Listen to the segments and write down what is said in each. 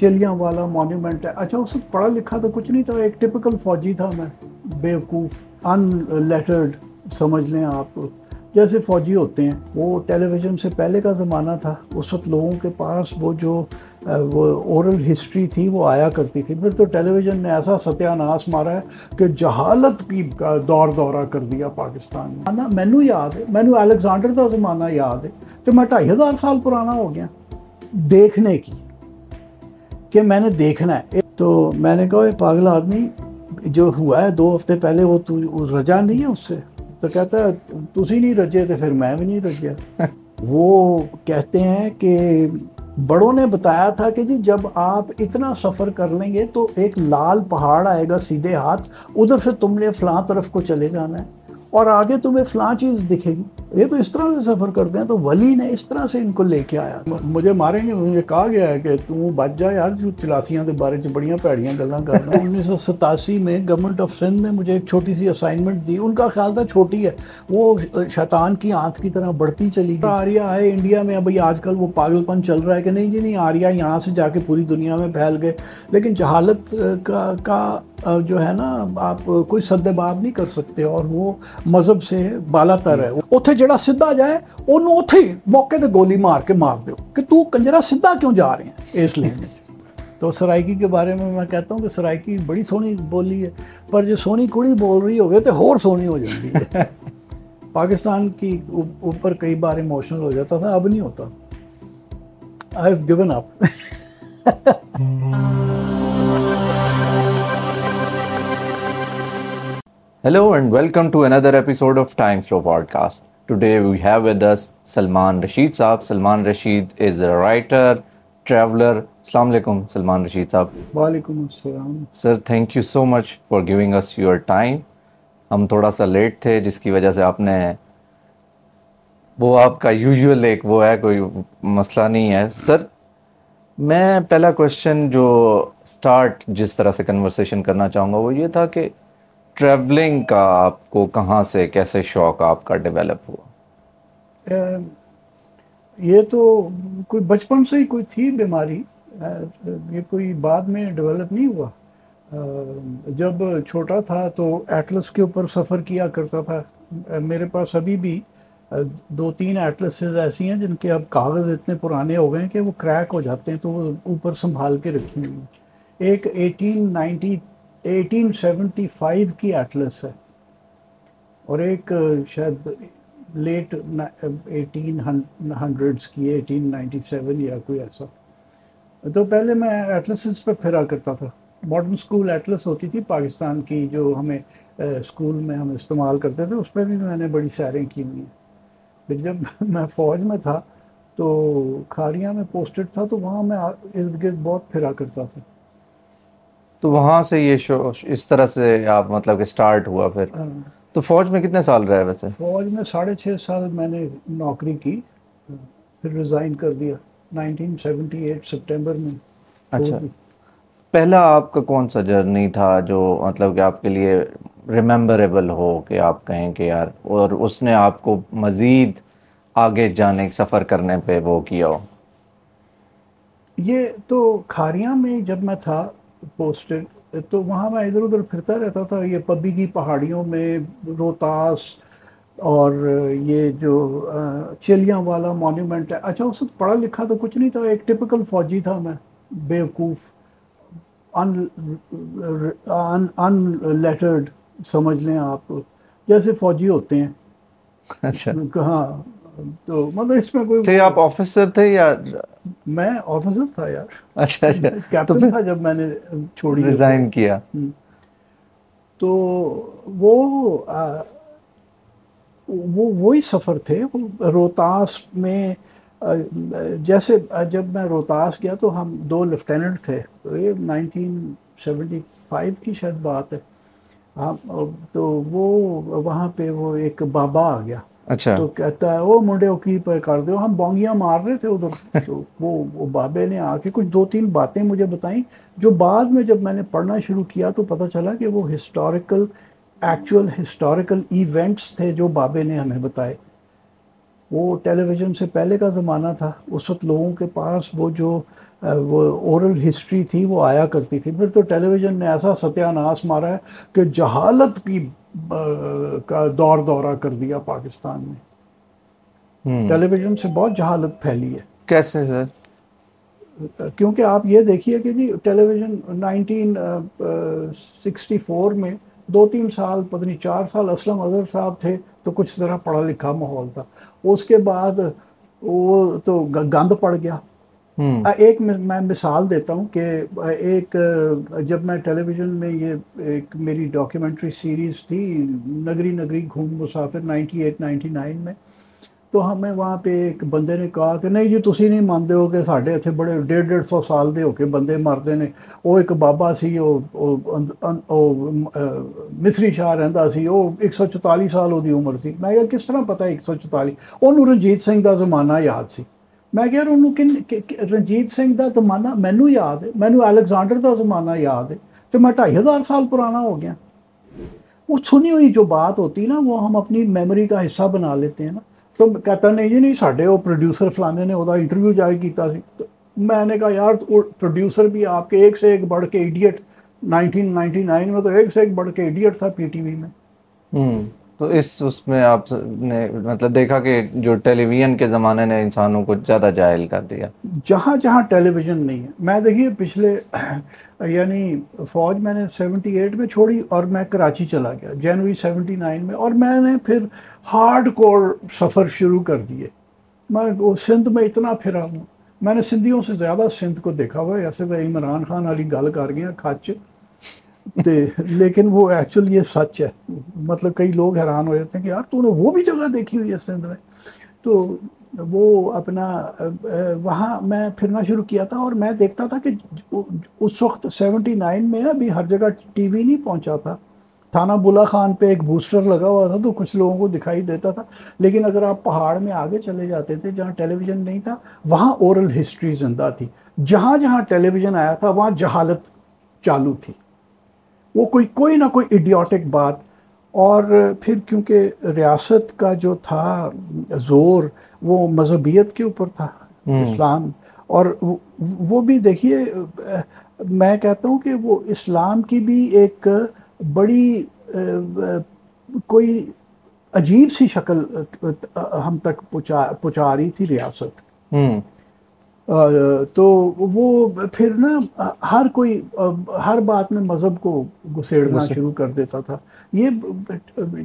چلیاں والا مونیومنٹ ہے۔ اچھا اس وقت پڑھا لکھا تو کچھ نہیں تھا، ایک ٹپکل فوجی تھا میں۔ بیوقوف ان لیٹرڈ سمجھ لیں آپ۔ جیسے فوجی ہوتے ہیں، وہ ٹیلی ویژن سے پہلے کا زمانہ تھا۔ اس وقت لوگوں کے پاس وہ جو وہ اورل ہسٹری تھی، وہ آیا کرتی تھی۔ پھر تو ٹیلی ویژن نے ایسا ستیہ ناس مارا ہے کہ جہالت کی دور دورہ کر دیا پاکستان میں مینو یاد ہے، مینو الیگزانڈر کا زمانہ یاد ہے۔ تو میں ڈھائی ہزار سال پرانا ہو گیا۔ دیکھنے کی۔ کہ میں نے دیکھنا ہے۔ تو میں نے کہا پاگل آدمی جو ہوا ہے دو ہفتے پہلے وہ رجا نہیں ہے اس سے؟ تو کہتا ہے تسی نہیں رجے تو پھر میں بھی نہیں رجیا۔ وہ کہتے ہیں کہ بڑوں نے بتایا تھا کہ جی جب آپ اتنا سفر کر لیں گے تو ایک لال پہاڑ آئے گا سیدھے ہاتھ ادھر سے تم نے فلاں طرف کو چلے جانا ہے۔ اور آگے تمہیں فلاں چیز دکھے گی۔ یہ تو اس طرح سے سفر کرتے ہیں تو ولی نے اس طرح سے ان کو لے کے آیا مجھے ماریں گے مجھے کہا گیا ہے کہ تو بچ جا یار جو چلاسیاں کے بارے میں بڑیاں پیڑیاں گلاں کر رہا ہوں۔ انیس سو ستاسی میں گورنمنٹ آف سندھ نے مجھے ایک چھوٹی سی اسائنمنٹ دی۔ ان کا خیال تھا چھوٹی ہے۔ وہ شیطان کی آنت کی طرح بڑھتی چلی گئی۔ آریا ہے انڈیا میں ابھی آج کل وہ پاگل پن چل رہا ہے کہ نہیں جی نہیں آریا یہاں سے جا کے پوری دنیا میں پھیل گئے۔ لیکن جہالت کا جو ہے نا آپ کوئی سد باب نہیں کر سکتے اور وہ مذہب سے بالا تر ہے اتنے جڑا سدھا جائے انہوں اتنے ہی موقع تے گولی مار کے مار دو کہ تو کنجرا سدھا کیوں جا رہے ہیں اس لیے تو سرائکی کے بارے میں میں کہتا ہوں کہ سرائکی بڑی سونی بولی ہے پر جو سونی کڑی بول رہی ہوگی تو اور سونی ہو جاتی ہے۔ پاکستان کی اوپر کئی بار ایموشنل ہو جاتا تھا اب نہیں ہوتا۔ I have given up Hello and welcome to another episode of Time Slow Podcast. Today we have with us Salman Rashid Saab. Salman Rashid is a writer, traveler. Assalamu alaikum, Salman Rashid Saab. Walaikum assalam. Sir, thank you so much for giving us your time. ہم تھوڑا سا late تھے جس کی وجہ سے آپ نے وہ آپ کا یوزول ایک وہ ہے کوئی مسئلہ نہیں ہے سر میں پہلا کوشچن جو سٹارٹ جس طرح سے کنورسیشن کرنا چاہوں گا وہ یہ تھا کہ ٹریولنگ کا آپ کو کہاں سے کیسے شوق آپ کا ڈیولپ ہوا؟ یہ تو کوئی بچپن سے ہی کوئی تھی بیماری یہ کوئی بعد میں ڈیولپ نہیں ہوا۔ جب چھوٹا تھا تو ایٹلس کے اوپر سفر کیا کرتا تھا۔ میرے پاس ابھی بھی دو تین ایٹلسز ایسی ہیں جن کے اب کاغذ اتنے پرانے ہو گئے ہیں کہ وہ کریک ہو جاتے ہیں تو وہ اوپر سنبھال کے رکھی ہوئی ایک eighteen ninety eighteen seventy five کی ایٹلس ہے۔ اور ایک شاید لیٹ ایٹین ہنڈریڈس کی ایٹین نائنٹی سیون یا کوئی ایسا۔ تو پہلے میں ایٹلسز پہ پھرا کرتا تھا۔ ماڈرن اسکول ایٹلس ہوتی تھی، پاکستان کی جو ہمیں اسکول میں ہم استعمال کرتے تھے، اس پہ بھی میں نے بڑی سیریں کی ہوئی ہیں۔ پھر جب میں فوج میں تھا تو کھاریاں میں پوسٹڈ تھا تو وہاں میں ارد گرد بہت پھرا کرتا تھا۔ تو وہاں سے یہ شو اس طرح سے آپ مطلب کہ سٹارٹ ہوا پھر۔ ہاں۔ تو فوج میں کتنے سال رہے ویسے؟ فوج میں ساڑھے چھ سال میں نے نوکری کی پھر ریزائن کر دیا۔ نائنٹین سیونٹی ایٹ سپٹمبر میں۔ اچھا۔ پہلا آپ کا کون سا جرنی تھا جو مطلب کہ آپ کے لیے ریممبریبل ہو کہ آپ کہیں کہ یار اور اس نے آپ کو مزید آگے جانے سفر کرنے پہ وہ کیا ہو؟ یہ تو کھاریاں میں جب میں تھا پوسٹڈ تو وہاں میں ادھر ادھر پھرتا رہتا تھا یہ پبی کی پہاڑیوں میں روہتاس اور یہ جو چلیاں والا مونیومنٹ ہے۔ اچھا اس وقت پڑھا لکھا تو کچھ نہیں تھا ایک ٹپکل فوجی تھا میں بیوقوف ان لیٹرڈ سمجھ لیں آپ۔ جیسے فوجی ہوتے ہیں۔ اچھا۔ کہاں تو مطلب اس میں کوئی تھے آپ آفیسر تھے یا میں آفیسر تھا یار۔ اچھا اچھا۔ کیپٹن تھا جب میں نے چھوڑی۔ ریزائن کیا۔ تو وہ وہ وہی سفر تھے۔ روہتاس میں جیسے جب میں روہتاس گیا تو ہم دو لیفٹیننٹ تھے۔ تو یہ نائنٹین سیونٹی فائیو کی شاید بات ہے۔ ہم تو وہ وہاں پہ وہ ایک بابا آ گیا۔ اچھا۔ تو کہتا ہے وہ منڈے کی پہ کر دو ہم بونگیاں مار رہے تھے ادھر وہ بابے نے آ کے کچھ دو، تین باتیں مجھے بتائیں، جو بعد میں جب میں نے پڑھنا شروع کیا تو پتہ چلا کہ وہ ہسٹوریکل ایکچوئل ہسٹوریکل ایونٹس تھے جو بابے نے ہمیں بتائے۔ وہ ٹیلی ویژن سے پہلے کا زمانہ تھا۔ اس وقت لوگوں کے پاس وہ جو وہ اورل ہسٹری تھی وہ آیا کرتی تھی۔ پھر تو ٹیلی ویژن نے ایسا ستیہ ناس مارا ہے کہ جہالت کی کا دور دورہ کر دیا پاکستان میں ٹیلی ویژن سے بہت جہالت پھیلی ہے۔ کیسے سر؟ کیونکہ آپ یہ دیکھیے کہ جی television nineteen sixty four میں دو تین سال پتہ نہیں چار سال اسلم اظہر صاحب تھے۔ تو کچھ ذرا پڑھا لکھا ماحول تھا۔ اس کے بعد وہ تو گند پڑ گیا۔ ایک میں مثال دیتا ہوں کہ ایک جب میں ٹیلی ویژن میں یہ ایک میری ڈاکیومنٹری سیریز تھی نگری نگری گھوم مسافر نائنٹی ایٹ نائنٹی نائن میں۔ تو ہمیں وہاں پہ ایک بندے نے کہا کہ نہیں جی تسی نہیں مانتے ہو کہ ساڈے اتنے بڑے ڈیڑھ ڈیڑھ سو سال دے ہو کے بندے مرتے نے۔ وہ ایک بابا سی وہ مصری شاہ رہندا سی وہ ایک سو چوتالی سال وہ عمر سی۔ میں کہا کس طرح پتا ایک سو چوتالی انہوں رنجیت سنگھ دا زمانہ یاد سی۔ میں کہہ رہا ہوں رنجیت سنگھ دا زمانہ مینو یاد ہے، مینو الیگزانڈر دا زمانہ یاد ہے تو میں ڈھائی ہزار سال پرانا ہو گیا۔ وہ سنی ہوئی جو بات ہوتی نا، وہ ہم اپنی میموری کا حصہ بنا لیتے ہیں نا۔ تو کہتا نہیں جی نہیں ساڈے وہ پروڈیوسر فلانے نے وہ انٹرویو جائے کیتا سی تو میں نے کہا یار پروڈیوسر بھی آپ کے ایک سے ایک بڑھ کے ایڈیٹ نائنٹین نائنٹی نائن میں تو ایک سے ایک بڑھ کے ایڈیٹ تھا پی ٹی وی میں تو اس اس میں آپ نے مطلب دیکھا کہ جو ٹیلی ویژن کے زمانے نے انسانوں کو زیادہ جاہل کر دیا۔ جہاں جہاں ٹیلی ویژن نہیں ہے۔ میں دیکھیے پچھلے یعنی فوج میں نے سیونٹی ایٹ میں چھوڑی اور میں کراچی چلا گیا، جنوری سیونٹی نائن میں، اور میں نے پھر ہارڈ کور سفر شروع کر دیے۔ میں سندھ میں اتنا پھرا ہوں۔ میں نے سندھیوں سے زیادہ سندھ کو دیکھا ہوا ایسے میں عمران خان والی گل کر گیا کچ لیکن وہ ایکچولی یہ سچ ہے۔ مطلب کئی لوگ حیران ہو جاتے ہیں کہ یار تو نے وہ بھی جگہ دیکھی ہوئی ہے سندھ میں تو وہ اپنا، وہاں میں پھرنا شروع کیا تھا اور میں دیکھتا تھا کہ اس وقت سیونٹی نائن میں ابھی ہر جگہ ٹی وی نہیں پہنچا تھا۔ تھانہ بلا خان پہ ایک بوسٹر لگا ہوا تھا تو کچھ لوگوں کو دکھائی دیتا تھا۔ لیکن اگر آپ پہاڑ میں آگے چلے جاتے تھے جہاں ٹیلی ویژن نہیں تھا، وہاں اورل ہسٹری زندہ تھی۔ جہاں جہاں ٹیلی ویژن آیا تھا، وہاں جہالت چالو تھی۔ وہ کوئی کوئی نہ کوئی ایڈیوٹک بات اور پھر کیونکہ ریاست کا جو تھا زور وہ مذہبیت کے اوپر تھا اسلام۔ اور وہ بھی دیکھیے میں کہتا ہوں کہ وہ اسلام کی بھی ایک بڑی کوئی عجیب سی شکل ہم تک پہنچا رہی تھی ریاست۔ تو وہ پھر نا ہر کوئی ہر بات میں مذہب کو گسیڑنا شروع کر دیتا تھا۔ یہ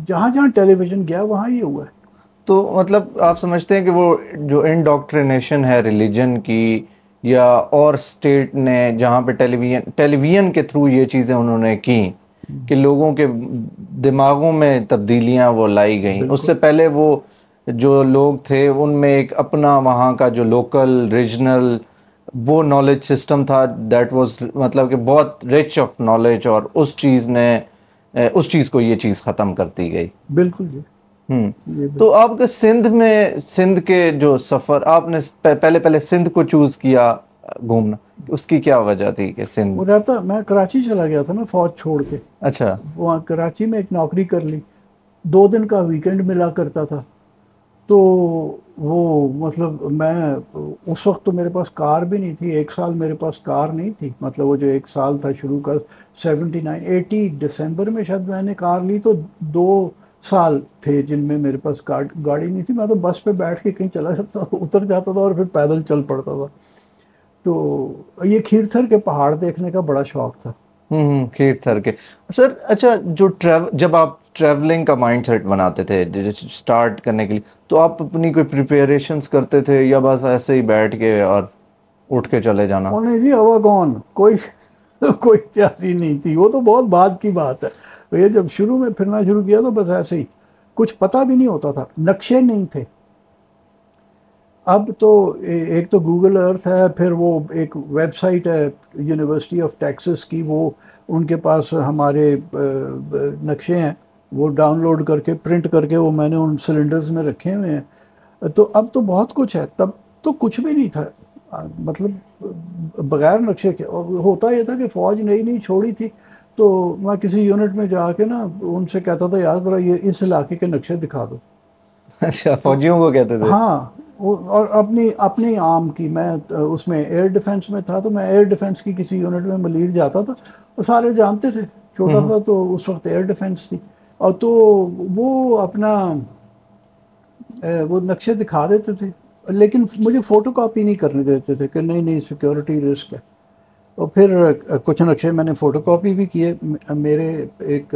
جہاں جہاں ٹیلی ویژن گیا وہاں یہ ہوا ہے۔ تو مطلب آپ سمجھتے ہیں کہ وہ جو انڈاکٹرینیشن ہے ریلیجن کی یا اور اسٹیٹ نے جہاں پہ ٹیلی ویژن ٹیلی ویژن کے تھرو یہ چیزیں انہوں نے کی کہ لوگوں کے دماغوں میں تبدیلیاں وہ لائی گئیں۔ اس سے پہلے وہ جو لوگ تھے ان میں ایک اپنا وہاں کا جو لوکل ریجنل وہ نالج سسٹم تھا دیٹ واز مطلب کہ بہت رچ آف نالج اور اس چیز نے اس چیز کو یہ چیز ختم کرتی گئی۔ بالکل جی۔ تو آپ کے سندھ میں سندھ کے جو سفر آپ نے پہلے پہلے سندھ کو چوز کیا گھومنا۔ اس کی کیا وجہ تھی کہ سندھ؟ وہ رہتا میں کراچی چلا گیا تھا نا فوج چھوڑ کے۔ اچھا۔ وہاں کراچی میں ایک نوکری کر لی۔ دو دن کا ویکینڈ ملا کرتا تھا۔ تو وہ مطلب میں اس وقت تو میرے پاس کار بھی نہیں تھی، ایک سال میرے پاس کار نہیں تھی۔ مطلب وہ جو ایک سال تھا شروع کا، سیونٹی نائن، ایٹی دسمبر میں شاید میں نے کار لی تو دو سال تھے جن میں میرے پاس گاڑی نہیں تھی۔ میں تو بس پہ بیٹھ کے کہیں چلا جاتا تھا، اتر جاتا تھا اور پھر پیدل چل پڑتا تھا۔ تو یہ کھیر تھر کے پہاڑ دیکھنے کا بڑا شوق تھا۔ ہوں، کھیر تھر کے۔ سر اچھا جو ٹریول، جب آپ ٹریولنگ کا مائنڈ سیٹ بناتے تھے اسٹارٹ کرنے کے لیے۔ تو آپ اپنی کوئی پریپریشنس کرتے تھے یا بس ایسے ہی بیٹھ کے اور اٹھ کے چلے جانا؟ جی ہوا کون؟ کوئی کوئی تیاری نہیں تھی۔ وہ تو بہت بعد کی بات ہے۔ یہ جب شروع میں پھرنا شروع کیا تو بس ایسے ہی۔ کچھ پتہ بھی نہیں ہوتا تھا۔ نقشے نہیں تھے۔ اب تو ایک تو گوگل ارتھ ہے، پھر وہ ایک ویب سائٹ ہے یونیورسٹی آف ٹیکسس کی۔ وہ ان کے پاس ہمارے نقشے ہیں۔ وہ ڈاؤن لوڈ کر کے پرنٹ کر کے وہ میں نے ان سلنڈرز میں رکھے ہوئے ہیں۔ تو اب تو بہت کچھ ہے تب تو کچھ بھی نہیں تھا۔ مطلب بغیر نقشے کے ہوتا یہ تھا کہ فوج نئی نئی چھوڑی تھی تو میں کسی یونٹ میں جا کے نا ان سے کہتا تھا یار ذرا یہ اس علاقے کے نقشے دکھا دو۔ اچھا فوجیوں کو کہتے تھے۔ ہاں اور اپنی اپنی عام کی میں اس میں ایئر ڈیفنس میں تھا تو میں ایئر ڈیفنس کی کسی یونٹ میں ملیر جاتا تھا۔ وہ سارے جانتے تھے چھوٹا تھا تو اس وقت ایئر ڈیفنس تھی۔ اور تو وہ اپنا وہ نقشے دکھا دیتے تھے۔ لیکن مجھے فوٹو کاپی نہیں کرنے دیتے تھے کہ نہیں نہیں سیکورٹی رسک ہے۔ اور پھر کچھ نقشے میں نے فوٹو کاپی بھی کیے۔ میرے ایک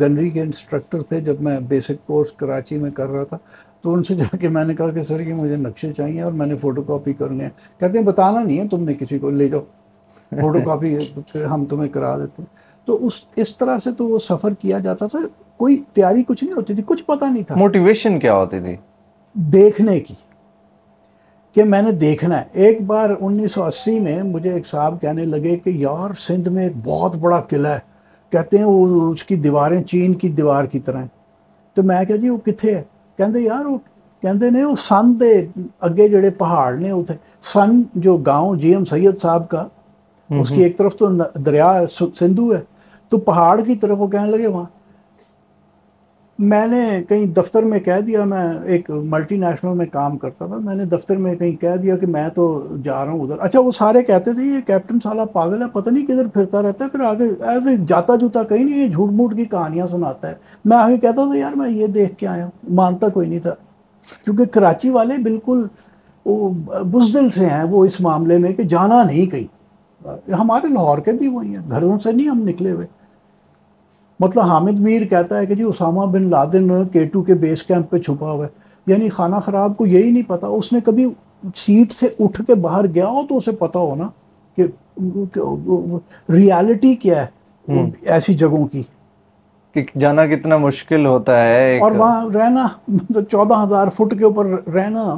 گنری کے انسٹرکٹر تھے جب میں بیسک کورس کراچی میں کر رہا تھا۔ تو ان سے جا کے میں نے کہا کہ سر یہ مجھے نقشے چاہیے اور میں نے فوٹو کاپی کرنے ہیں۔ کہتے ہیں بتانا نہیں ہے تم نے کسی کو لے جاؤ۔ فوٹو کاپی ہم تمہیں کرا دیتے ہیں۔ تو اس اس طرح سے تو وہ سفر کیا جاتا تھا کوئی تیاری کچھ نہیں ہوتی تھی کچھ پتہ نہیں تھا۔ موٹیویشن کیا ہوتی تھی؟ دیکھنے کی کہ میں نے دیکھنا ہے۔ ایک بار انیس سو اسی میں مجھے ایک صاحب کہنے لگے کہ یار سندھ میں ایک بہت بڑا قلعہ ہے۔ کہتے ہیں وہ اس کی دیواریں چین کی دیوار کی طرح ہیں۔ تو میں کہا جی وہ کتنے ہے؟ کہتے یار وہ کہتے نے وہ سن دے اگے جڑے پہاڑ نے اتنے سن جو گاؤں جی ایم سید صاحب کا اس کی ایک طرف تو دریا سندھو ہے۔ تو پہاڑ کی طرف وہ کہنے لگے وہاں۔ میں نے کہیں دفتر میں کہہ دیا، میں ایک ملٹی نیشنل میں کام کرتا تھا، میں نے دفتر میں کہیں کہہ دیا کہ میں تو جا رہا ہوں ادھر۔ اچھا وہ سارے کہتے تھے، یہ کیپٹن سالہ پاگل ہے، پتہ نہیں کدھر پھرتا رہتا ہے، پھر آگے ایسے جاتا جوتا کہیں نہیں، یہ جھوٹ موٹ کی کہانیاں سناتا ہے۔ میں آگے کہتا تھا، یار میں یہ دیکھ کے آیا ہوں، مانتا کوئی نہیں تھا۔ کیونکہ کراچی والے بالکل وہ بزدل سے ہیں وہ اس معاملے میں کہ جانا نہیں کہیں۔ ہمارے لاہور کے بھی وہی ہیں، گھروں سے نہیں ہم نکلے ہوئے۔ مطلب حامد میر کہتا ہے کہ جی اسامہ بن لادن کیٹو کے بیس کیمپ پہ چھپا ہوا ہے۔ یعنی خانہ خراب کو یہی نہیں پتا اس نے کبھی سیٹ سے اٹھ کے باہر گیا ہو تو اسے پتا ہو نا کہ ریالٹی کیا ہے ایسی جگہوں کی۔ جانا کتنا مشکل ہوتا ہے اور وہاں رہنا مطلب چودہ ہزار فٹ کے اوپر رہنا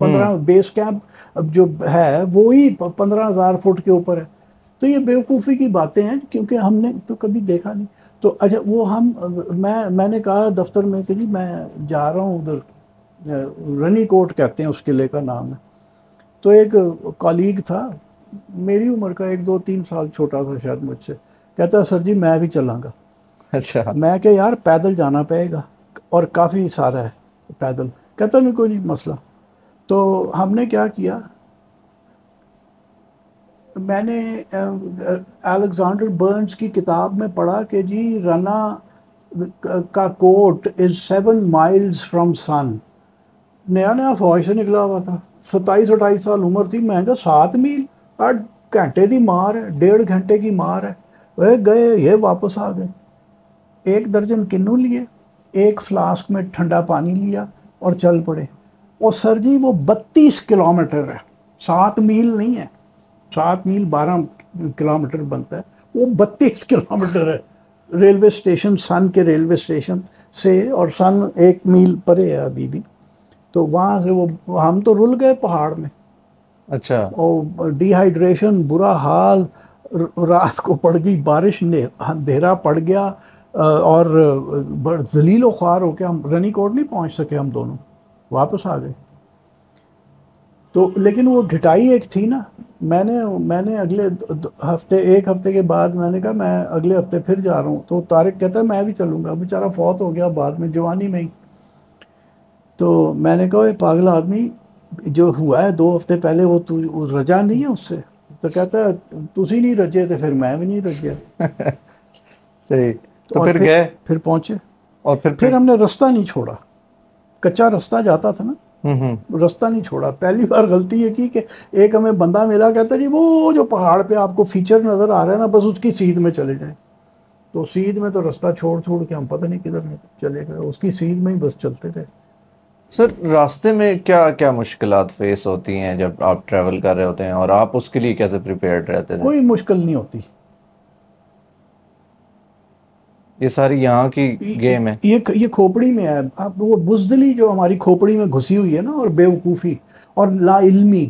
پندرہ بیس کیمپ جو ہے وہی پندرہ ہزار فٹ کے اوپر ہے۔ تو یہ بیوقوفی کی باتیں ہیں کیونکہ ہم نے تو کبھی دیکھا نہیں۔ تو اچھا وہ ہم میں میں نے کہا دفتر میں کہ جی میں جا رہا ہوں ادھر رنی کوٹ کہتے ہیں اس قلعے کا نام ہے۔ تو ایک کالیگ تھا میری عمر کا ایک دو تین سال چھوٹا تھا شاید مجھ سے کہتا سر جی میں بھی چلاں گا۔ اچھا۔ میں کہ یار پیدل جانا پڑے گا۔ اور کافی سارا ہے پیدل۔ کہتا نہیں کوئی نہیں مسئلہ۔ تو ہم نے کیا کیا میں نے الیگزانڈر برنس کی کتاب میں پڑھا کہ جی رنا کا Kot is seven miles from Sann. نیا نیا فوج سے نکلا ہوا تھا۔ ستائیس اٹھائیس سال عمر تھی۔ میں کہا، سات میل؟ اور گھنٹے کی مار ہے، ڈیڑھ گھنٹے کی مار ہے۔ وہ گئے، یہ واپس آ گئے۔ ایک درجن کنو لیے، ایک فلاسک میں ٹھنڈا پانی لیا اور چل پڑے۔ اور سر جی وہ بتیس کلومیٹر ہے۔ سات میل نہیں ہے۔ سات میل بارہ کلو میٹر بنتا ہے۔ وہ بتیس کلو میٹر ہے۔ ریلوے اسٹیشن سن کے ریلوے اسٹیشن سے اور سن ایک میل پرے ہے ابھی بھی۔ تو وہاں سے وہ ہم تو رل گئے پہاڑ میں۔ اچھا۔ اور ڈی ہائیڈریشن برا حال رات کو پڑ گئی بارش اندھیرا پڑ گیا۔ اور ذلیل و خوار ہو کے ہم رنی کوٹ نہیں پہنچ سکے ہم دونوں۔ واپس آ گئے۔ تو لیکن وہ گھٹائی ایک تھی نا۔ میں نے میں نے اگلے ہفتے ایک ہفتے کے بعد میں نے کہا میں اگلے ہفتے پھر جا رہا ہوں۔ تو طارق کہتا ہے میں بھی چلوں گا۔ بیچارہ فوت ہو گیا بعد میں جوانی میں ہی۔ تو میں نے کہا یہ پاگل آدمی جو ہوا ہے دو ہفتے پہلے وہ تو رجا نہیں ہے اس سے؟ تو کہتا ہے تسی نہیں رجے تو پھر میں بھی نہیں رجیا۔ صحیح۔ تو پھر گئے؟ پھر پہنچے۔ اور پھر پھر؟ ہم نے رستہ نہیں چھوڑا۔ کچا رستہ جاتا تھا نا۔ رستہ نہیں چھوڑا۔ پہلی بار غلطی یہ کی کہ ایک ہمیں بندہ ملا کہتا جی وہ جو پہاڑ پہ آپ کو فیچر نظر آ رہا ہے نا بس اس کی سیدھ میں چلے جائیں۔ تو سیدھ میں تو رستہ چھوڑ چھوڑ کے ہم پتہ نہیں کدھر چلے گئے اس کی سیدھ میں ہی بس چلتے تھے سر راستے میں کیا کیا مشکلات فیس ہوتی ہیں جب آپ ٹریول کر رہے ہوتے ہیں اور آپ اس کے لیے کیسے پریپیئرڈ رہتے ہیں کوئی مشکل نہیں ہوتی۔ یہ ساری یہاں کی گیم ہے۔ یہ یہ کھوپڑی میں ہے۔ اب وہ بزدلی جو ہماری کھوپڑی میں گھسی ہوئی ہے نا اور بے وقوفی اور لا علمی۔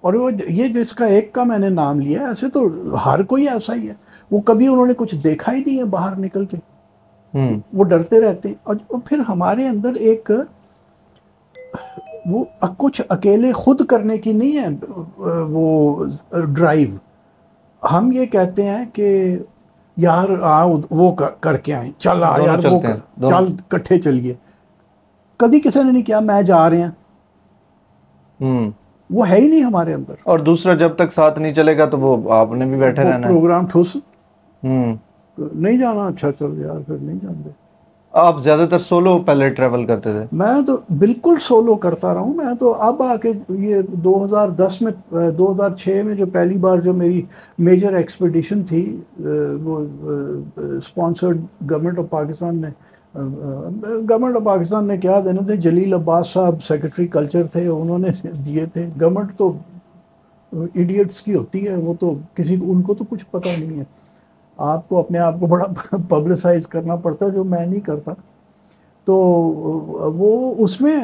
اور وہ یہ جو اس کا ایک کا میں نے نام لیا ایسے تو ہر کوئی ایسا ہی ہے۔ وہ کبھی انہوں نے کچھ دیکھا ہی نہیں ہے باہر نکل کے۔ وہ ڈرتے رہتے۔ ہیں اور پھر ہمارے اندر ایک وہ کچھ اکیلے خود کرنے کی نہیں ہے وہ ڈرائیو ہم یہ کہتے ہیں کہ یار آ وہ کر کے آئیں۔ چل آ یار وہ چل کٹھے چلیے۔ کبھی کسی نے نہیں کیا میں جا رہے ہیں۔ وہ ہے ہی نہیں ہمارے اندر۔ اور دوسرا جب تک ساتھ نہیں چلے گا تو وہ آپ نے بھی بیٹھے رہنا ہے۔ پروگرام ٹھوس۔ نہیں جانا اچھا چل یار پھر نہیں جانتے۔ آپ زیادہ تر سولو پہلے ٹریول کرتے تھے؟ میں تو بالکل سولو کرتا رہا ہوں۔ میں تو اب آ کے یہ دو ہزار دس میں، دو ہزار چھ میں جو پہلی بار جو میری میجر ایکسپیڈیشن تھی وہ اسپانسرڈ گورنمنٹ آف پاکستان نے گورنمنٹ آف پاکستان نے کیا، دینے تھے، جلیل عباس صاحب سیکرٹری کلچر تھے، انہوں نے دیے تھے۔ گورنمنٹ تو ایڈیٹس کی ہوتی ہے، وہ تو کسی ان کو تو کچھ پتہ نہیں ہے۔ آپ کو اپنے آپ کو بڑا پبلسائز کرنا پڑتا جو میں نہیں کرتا۔ تو وہ اس میں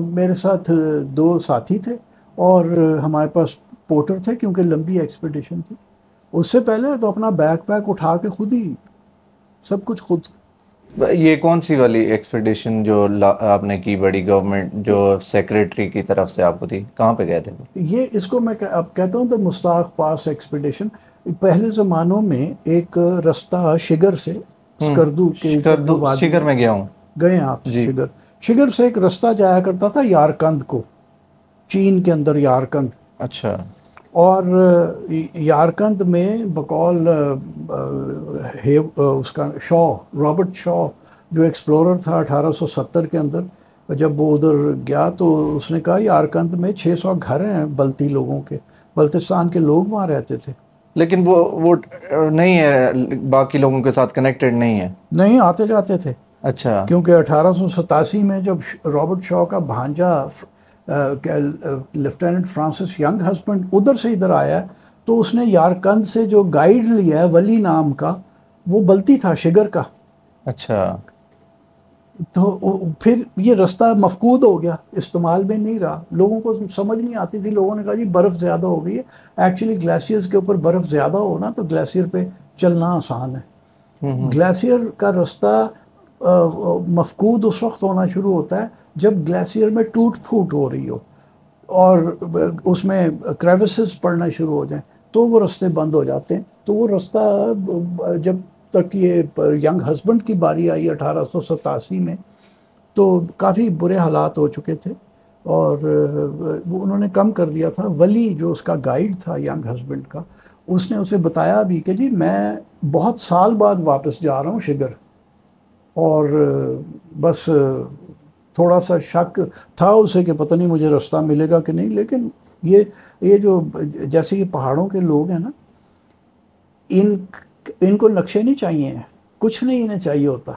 میرے ساتھ دو ساتھی تھے اور ہمارے پاس پورٹر تھے کیونکہ لمبی ایکسپیڈیشن تھی۔ اس سے پہلے تو اپنا بیک پیک اٹھا کے خود ہی سب کچھ خود۔ یہ کون سی والی ایکسپیڈیشن جو آپ نے کی بڑی گورنمنٹ جو سیکریٹری کی طرف سے آپ کو تھی؟ کہاں پہ گئے تھے یہ اس کو میں اب کہتا ہوں تو مستاق پاس ایکسپیڈیشن پہلے زمانوں میں ایک رستہ شگر سے سکردو کے شگر میں گیا ہوں۔ گئے آپ جی۔ شگر۔ شگر سے ایک رستہ جایا کرتا تھا یارکند کو چین کے اندر یارکند۔ اچھا۔ اور یارکند میں بقول اس کا شو رابرٹ شو جو ایکسپلورر تھا اٹھارہ سو ستر کے اندر جب وہ ادھر گیا تو اس نے کہا یارکند میں چھ سو گھر ہیں بلتی لوگوں کے بلتستان کے لوگ وہاں رہتے تھے۔ لیکن وہ وہ نہیں ہے باقی لوگوں کے ساتھ کنیکٹڈ نہیں ہے۔ نہیں آتے جاتے تھے۔ اچھا۔ کیونکہ اٹھارہ سو ستاسی میں جب رابرٹ شاہ کا بھانجا لیفٹیننٹ فرانسس ینگ ہسبینڈ ادھر سے ادھر آیا تو اس نے یارکند سے جو گائیڈ لیا ہے ولی نام کا وہ بلتی تھا شگر کا۔ اچھا۔ تو پھر یہ رستہ مفقود ہو گیا استعمال میں نہیں رہا۔ لوگوں کو سمجھ نہیں آتی تھی لوگوں نے کہا جی برف زیادہ ہو گئی ہے۔ ایکچولی گلیشیئرز کے اوپر برف زیادہ ہو نا تو گلیشیئر پہ چلنا آسان ہے۔ گلیشیئر کا رستہ مفقود اس وقت ہونا شروع ہوتا ہے جب گلیشیئر میں ٹوٹ پھوٹ ہو رہی ہو اور اس میں کریوسز پڑنا شروع ہو جائیں۔ تو وہ رستے بند ہو جاتے ہیں۔ تو وہ رستہ جب تک یہ ینگ ہسبینڈ کی باری آئی اٹھارہ سو ستاسی میں، تو کافی برے حالات ہو چکے تھے اور انہوں نے کم کر دیا تھا۔ ولی جو اس کا گائیڈ تھا ینگ ہسبینڈ کا، اس نے اسے بتایا بھی کہ جی میں بہت سال بعد واپس جا رہا ہوں شگر۔ اور بس تھوڑا سا شک تھا اسے کہ پتہ نہیں مجھے رستہ ملے گا کہ نہیں، لیکن یہ یہ جو جیسے یہ پہاڑوں کے لوگ ہیں نا، ان ان کو نقشے نہیں چاہیے کچھ نہیں انہیں چاہیے ہوتا۔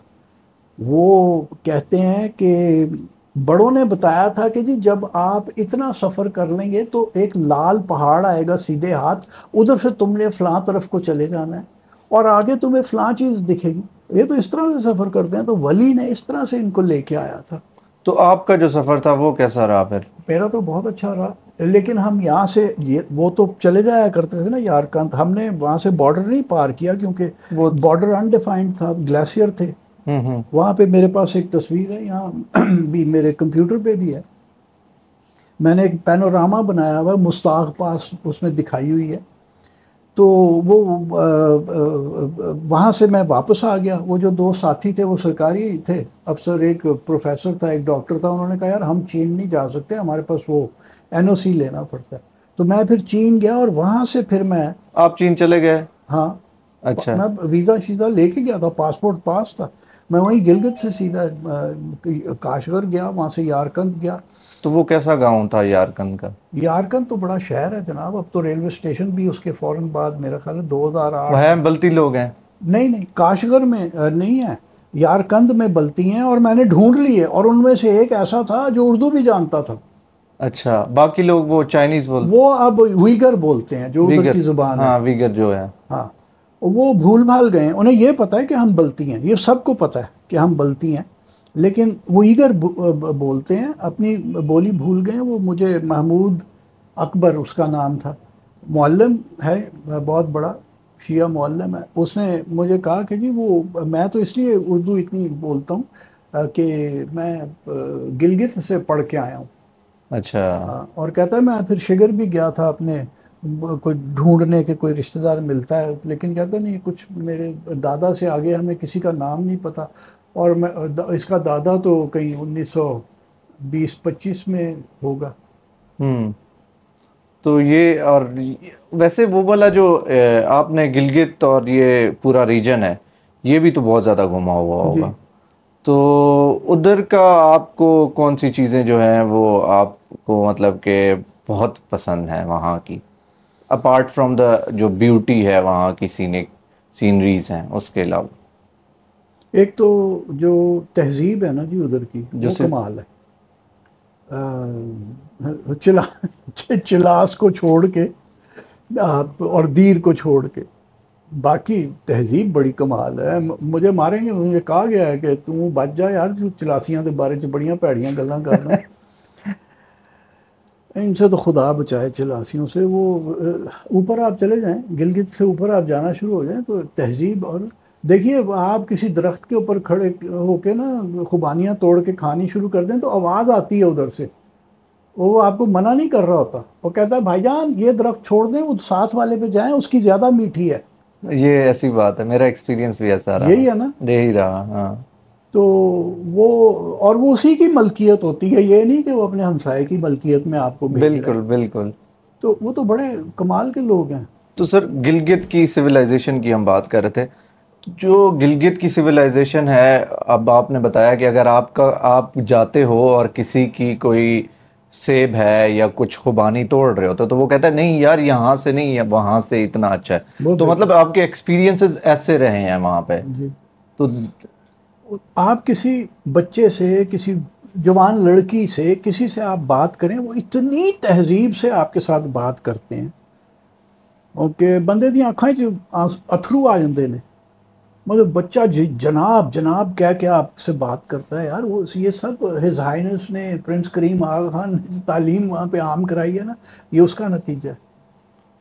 وہ کہتے ہیں کہ بڑوں نے بتایا تھا کہ جی جب آپ اتنا سفر کر لیں گے تو ایک لال پہاڑ آئے گا سیدھے ہاتھ ادھر سے تم نے فلاں طرف کو چلے جانا ہے اور آگے تمہیں فلاں چیز دکھے گی۔ یہ تو اس طرح سے سفر کرتے ہیں۔ تو ولی نے اس طرح سے ان کو لے کے آیا تھا۔ تو آپ کا جو سفر تھا وہ کیسا رہا پھر؟ میرا تو بہت اچھا رہا۔ لیکن ہم یہاں سے یہ وہ تو چلے جایا کرتے تھے نا یارکند ہم نے وہاں سے بارڈر نہیں پار کیا کیونکہ وہ بارڈر انڈیفائنڈ تھا گلیشیئر تھے۔ وہاں پہ میرے پاس ایک تصویر ہے یہاں بھی میرے کمپیوٹر پہ بھی ہے۔ میں نے ایک پینوراما بنایا ہوا مستاق پاس اس میں دکھائی ہوئی ہے۔ تو وہ وہاں سے میں واپس آ گیا۔ وہ جو دو ساتھی تھے وہ سرکاری تھے۔ افسر ایک پروفیسر تھا ایک ڈاکٹر تھا انہوں نے کہا یار ہم چین نہیں جا سکتے ہمارے پاس وہ این او سی لینا پڑتا ہے۔ تو میں پھر چین گیا اور وہاں سے پھر میں آپ چین چلے گئے؟ ہاں۔ اچھا۔ میں ویزا شیزا لے کے گیا تھا پاسپورٹ پاس تھا۔ میں وہیں گلگت سے سیدھا کاشغر گیا وہاں سے یارکند گیا۔ تو وہ کیسا گاؤں تھا یارکند کا؟ یارکند تو بڑا شہر ہے جناب۔ اب تو ریلوے اسٹیشن بھی اس کے فوراً بعد میرا خیال ہے دو ہزار آٹھ۔ بلتی لوگ ہیں۔ نہیں نہیں کاشغر میں نہیں ہے یارکند میں بلتی ہیں اور میں نے ڈھونڈ لی ہے اور ان میں سے ایک ایسا تھا جو اردو بھی جانتا تھا۔ اچھا باقی لوگ وہ چائنیز بول وہ اب ویگر بولتے ہیں جو ادھر کی زبان ہاں ویگر جو ہے۔ ہاں وہ بھول بھال گئے ہیں۔ انہیں یہ پتا ہے کہ ہم بلتی ہیں۔ یہ سب کو پتا ہے کہ ہم بلتی ہیں۔ لیکن وہ ایگر بولتے ہیں اپنی بولی بھول گئے وہ مجھے محمود اکبر اس کا نام تھا۔ معلم ہے بہت بڑا شیعہ معلم ہے۔ اس نے مجھے کہا کہ جی وہ میں تو اس لیے اردو اتنی بولتا ہوں کہ میں گلگت سے پڑھ کے آیا ہوں۔ اچھا۔ اور کہتا ہے میں پھر شگر بھی گیا تھا اپنے کوئی ڈھونڈنے کے کوئی رشتہ دار ملتا ہے لیکن کہتا نہیں کچھ میرے دادا سے آگے ہمیں کسی کا نام نہیں پتہ اور میں اس کا دادا تو کئی انیس سو بیس پچیس میں ہوگا۔ تو یہ اور ویسے وہ والا جو آپ نے گلگت اور یہ پورا ریجن ہے یہ بھی تو بہت زیادہ گھما ہوا ہوگا۔ جی۔ تو ادھر کا آپ کو کون سی چیزیں جو ہیں وہ آپ کو مطلب کہ بہت پسند ہیں وہاں کی؟ اپارٹ فرام دا جو بیوٹی ہے وہاں کی سینک سینریز ہیں اس کے علاوہ۔ ایک تو جو تہذیب ہے نا جی ادھر کی جو کمال ہے۔ چلا چلاس کو چھوڑ کے اور دیر کو چھوڑ کے۔ باقی تہذیب بڑی کمال ہے۔ مجھے ماریں گے مجھے کہا گیا ہے کہ تم بچ جا یار جو چلاسیاں کے بارے چ بڑیاں پیڑیاں گلاں کرنا۔ ان سے تو خدا بچائے چلاسیوں سے۔ وہ اوپر آپ چلے جائیں گلگت سے اوپر آپ جانا شروع ہو جائیں تو تہذیب اور دیکھیے آپ کسی درخت کے اوپر کھڑے ہو کے نا خوبانیاں توڑ کے کھانی شروع کر دیں تو آواز آتی ہے ادھر سے۔ وہ آپ کو منع نہیں کر رہا ہوتا۔ وہ کہتا ہے بھائی جان یہ درخت چھوڑ دیں وہ ساتھ والے پہ جائیں اس کی زیادہ میٹھی ہے۔ یہ ایسی بات ہے میرا ایکسپیرینس بھی ایسا رہا۔ یہی ہے نا؟ یہی رہا ہاں۔ تو وہ اور وہ اسی کی ملکیت ہوتی ہے یہ نہیں کہ وہ اپنے ہمسائے کی ملکیت میں آپ کو۔ بالکل بالکل۔ تو وہ تو بڑے کمال کے لوگ ہیں۔ تو سر گلگت کی سویلائزیشن کی ہم بات کر رہے تھے۔ جو گلگت کی سویلائزیشن ہے اب آپ نے بتایا کہ اگر آپ کا آپ جاتے ہو اور کسی کی کوئی سیب ہے یا کچھ خوبانی توڑ رہے ہوتے تو وہ کہتا ہے نہیں یار یہاں سے نہیں یا وہاں سے اتنا اچھا ہے۔ تو مطلب آپ کے ایکسپیرینسز ایسے رہے ہیں وہاں پہ۔ جی۔ تو آپ کسی بچے سے کسی جوان لڑکی سے کسی سے آپ بات کریں وہ اتنی تہذیب سے آپ کے ساتھ بات کرتے ہیں۔ کہ بندے دی آنکھیں اتھرو آ جاندے نے۔ مطلب بچہ جی جناب جناب کہہ کے آپ سے بات کرتا ہے یار؟ وہ یہ سب ہز ہائنس نے پرنس کریم آغا خان نے تعلیم وہاں پہ عام کرائی ہے نا؟ یہ اس کا نتیجہ ہے۔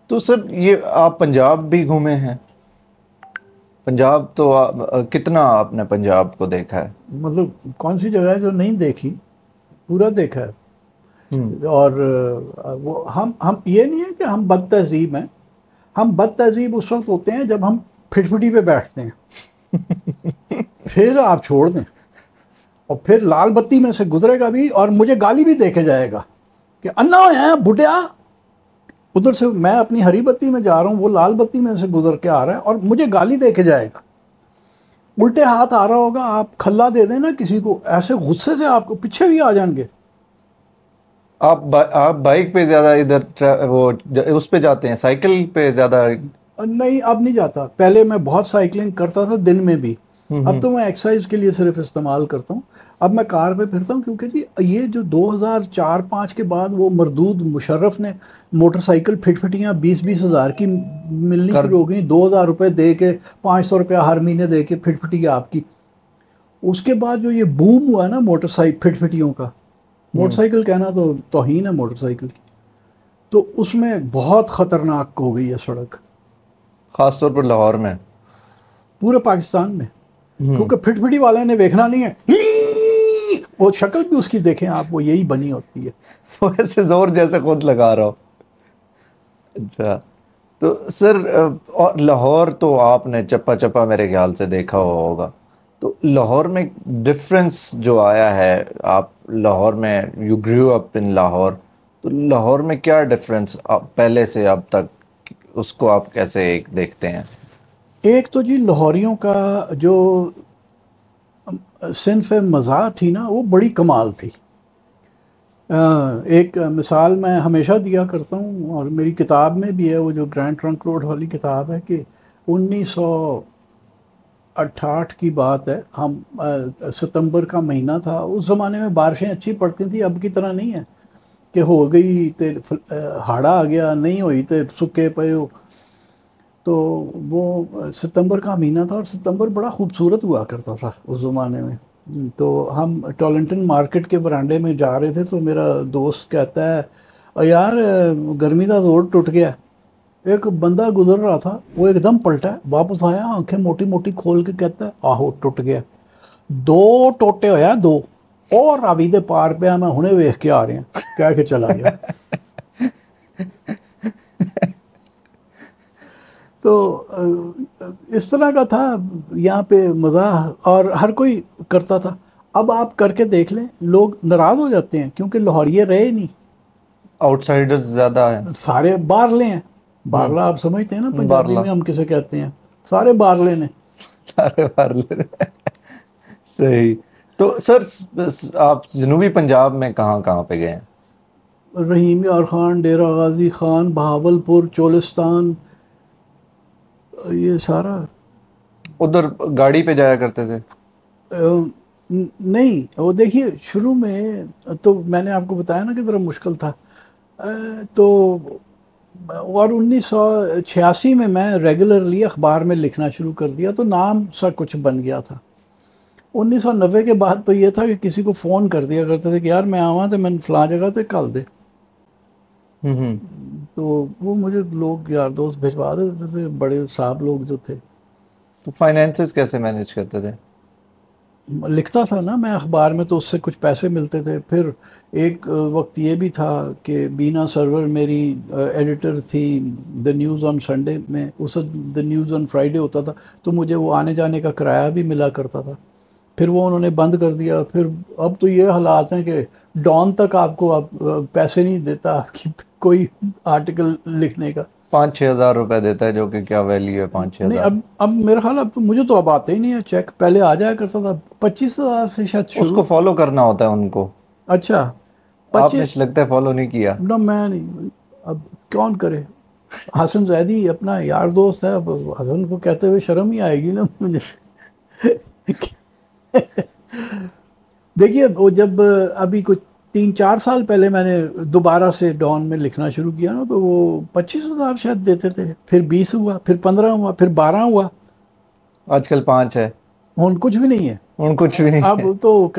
تو سر یہ آپ پنجاب بھی گھومے ہیں؟ پنجاب تو کتنا آپ نے پنجاب کو دیکھا ہے؟ مطلب کون سی جگہ ہے جو نہیں دیکھی؟ پورا دیکھا ہے۔ اور وہ ہم ہم یہ نہیں ہے کہ ہم بد تہذیب ہیں۔ ہم بد تہذیب اس وقت ہوتے ہیں جب ہم پھٹپٹی پہ بیٹھتے ہیں۔ پھر آپ چھوڑ دیں۔ اور پھر لال بتی میں سے گزرے گا بھی اور مجھے گالی بھی دے کے جائے گا کہ انا ہے بڈیا ادھر سے میں اپنی ہری بتی میں جا رہا ہوں، وہ لال بتی میں سے گزر کے آ رہا ہے اور مجھے گالی دے کے جائے گا۔ الٹے ہاتھ آ رہا ہوگا، آپ کھلا دے دیں نا کسی کو، ایسے غصے سے آپ کو پیچھے بھی آ جائیں گے۔ آپ آپ بائک پہ زیادہ ادھر وہ، اس پہ جاتے ہیں، سائیکل پہ زیادہ نہیں اب نہیں جاتا۔ پہلے میں بہت سائیکلنگ کرتا تھا دن میں بھی۔ اب تو میں ایکسرسائز کے لیے صرف استعمال کرتا ہوں۔ اب میں کار پہ پھرتا ہوں کیونکہ جی یہ جو دو ہزار چار پانچ کے بعد وہ مردود مشرف نے موٹر سائیکل پھٹ پھٹیاں بیس بیس ہزار کی ملنی شروع ہو گئی دو ہزار روپے دے کے پانچ سو روپیہ ہر مہینے دے کے پھٹ پھٹی آپ کی۔ اس کے بعد جو یہ بوم ہوا نا موٹر سائیکل پھٹ پھٹیوں کا موٹر سائیکل کہنا تو توہین ہے موٹر سائیکل کی۔ تو اس میں بہت خطرناک ہو گئی ہے سڑک۔ خاص طور پر لاہور میں۔ پورے پاکستان میں۔ کیونکہ پھٹ پھٹی والے نے دیکھنا نہیں ہے۔ وہ شکل بھی اس کی دیکھیں آپ وہ یہی بنی ہوتی ہے۔ وہ ایسے زور جیسے خود لگا رہا ہو۔ اچھا۔ تو سر اور لاہور تو آپ نے چپا چپا میرے خیال سے دیکھا ہوا ہوگا۔ تو لاہور میں ڈفرینس جو آیا ہے آپ لاہور میں یو گریو اپ ان لاہور۔ تو لاہور میں کیا ڈفرینس پہلے سے اب تک اس کو آپ کیسے ایک دیکھتے ہیں؟ ایک تو جی لاہوریوں کا جو صنف مزاح تھی نا، وہ بڑی کمال تھی۔ ایک مثال میں ہمیشہ دیا کرتا ہوں، اور میری کتاب میں بھی ہے، وہ جو گرینڈ ٹرنک روڈ والی کتاب ہے کہ انیس سو اٹھاٹھ کی بات ہے۔ ہم ستمبر کا مہینہ تھا، اس زمانے میں بارشیں اچھی پڑتی تھیں، اب کی طرح نہیں ہے۔ کہ ہو گئی تے ہاڑا آ گیا، نہیں ہوئی تے سکے پے ہو۔ تو وہ ستمبر کا مہینہ تھا اور ستمبر بڑا خوبصورت ہوا کرتا تھا اس زمانے میں۔ تو ہم ٹولنٹن مارکیٹ کے برانڈے میں جا رہے تھے تو میرا دوست کہتا ہے یار گرمی کا زور ٹوٹ گیا ایک بندہ گزر رہا تھا، وہ ایک دم پلٹا ہے، واپس آیا، آنکھیں موٹی موٹی کھول کے کہتا ہے، آہو، ٹوٹ گیا دو ٹوٹے ہویا دو۔ اور راوی دے پار پہ میں ہنے ویخ کے آ رہے ہیں کہہ کے چلا گیا۔ تو اس طرح کا تھا یہاں پہ مزاح اور ہر کوئی کرتا تھا۔ اب آپ کر کے دیکھ لیں لوگ ناراض ہو جاتے ہیں کیونکہ لاہوریے رہے نہیں۔ آؤٹ سائڈرز زیادہ ہیں۔ سارے بارلے ہیں۔ بارلا آپ سمجھتے ہیں نا پنجابی میں ہم کسے کہتے ہیں۔ سارے بارلے نے۔ سارے بارلے صحیح۔ تو سر آپ جنوبی پنجاب میں کہاں کہاں پہ گئے ہیں؟ رحیم یار خان ڈیرہ غازی خان بہاول پور چولستان یہ سارا۔ ادھر گاڑی پہ جایا کرتے تھے۔ نہیں وہ دیکھیے شروع میں تو میں نے آپ کو بتایا نا کہ ذرا مشکل تھا۔ تو اور انیس سو چھیاسی میں میں ریگولرلی اخبار میں لکھنا شروع کر دیا تو نام سا کچھ بن گیا تھا۔ انیس سو نوے کے بعد تو یہ تھا کہ کسی کو فون کر دیا کرتے تھے کہ یار میں آواں تو میں فلاں جگہ تھے کل دے۔ تو وہ مجھے لوگ یار دوست بھجوا دیتے تھے بڑے صاحب لوگ جو تھے۔ تو فائنینسز کیسے مینیج کرتے تھے؟ لکھتا تھا نا میں اخبار میں تو اس سے کچھ پیسے ملتے تھے۔ پھر ایک وقت یہ بھی تھا کہ بینا سرور میری ایڈیٹر تھی دا نیوز آن سنڈے میں۔ اس دا نیوز آن فرائیڈے ہوتا تھا تو مجھے وہ آنے جانے کا کرایہ بھی ملا کرتا تھا۔ پھر وہ انہوں نے بند کر دیا۔ پھر اب تو یہ حالات ہیں کہ ڈان تک آپ کو آپ پیسے نہیں دیتا آپ کی کوئی آرٹیکل لکھنے کا۔ پانچ چھ ہزار روپے دیتا ہے جو کہ کیا ویلیو ہے پانچ چھ اب اب میرا خیال اب مجھے تو اب آتے ہی نہیں ہے۔ چیک پہلے آ جایا کرتا تھا۔ پچیس ہزار سے شاید اس کو فالو کرنا ہوتا ہے ان کو۔ اچھا۔ آپ نے لگتا ہے فالو نہیں کیا۔ نہ میں نہیں۔ اب کون کرے؟ حسن زیدی اپنا یار دوست ہے۔ اب حسن کو کہتے ہوئے شرم ہی آئے گی نا مجھے۔ دیکھیے وہ جب ابھی کچھ تین چار سال پہلے میں نے دوبارہ سے ڈان میں لکھنا شروع کیا نا تو وہ پچیس ہزار شاید دیتے تھے۔ پھر بیس ہوا پھر پندرہ ہوا پھر بارہ ہوا۔ آج کل پانچ ہے۔ ان کچھ بھی نہیں ہے۔ ان کچھ بھی نہیں اب تو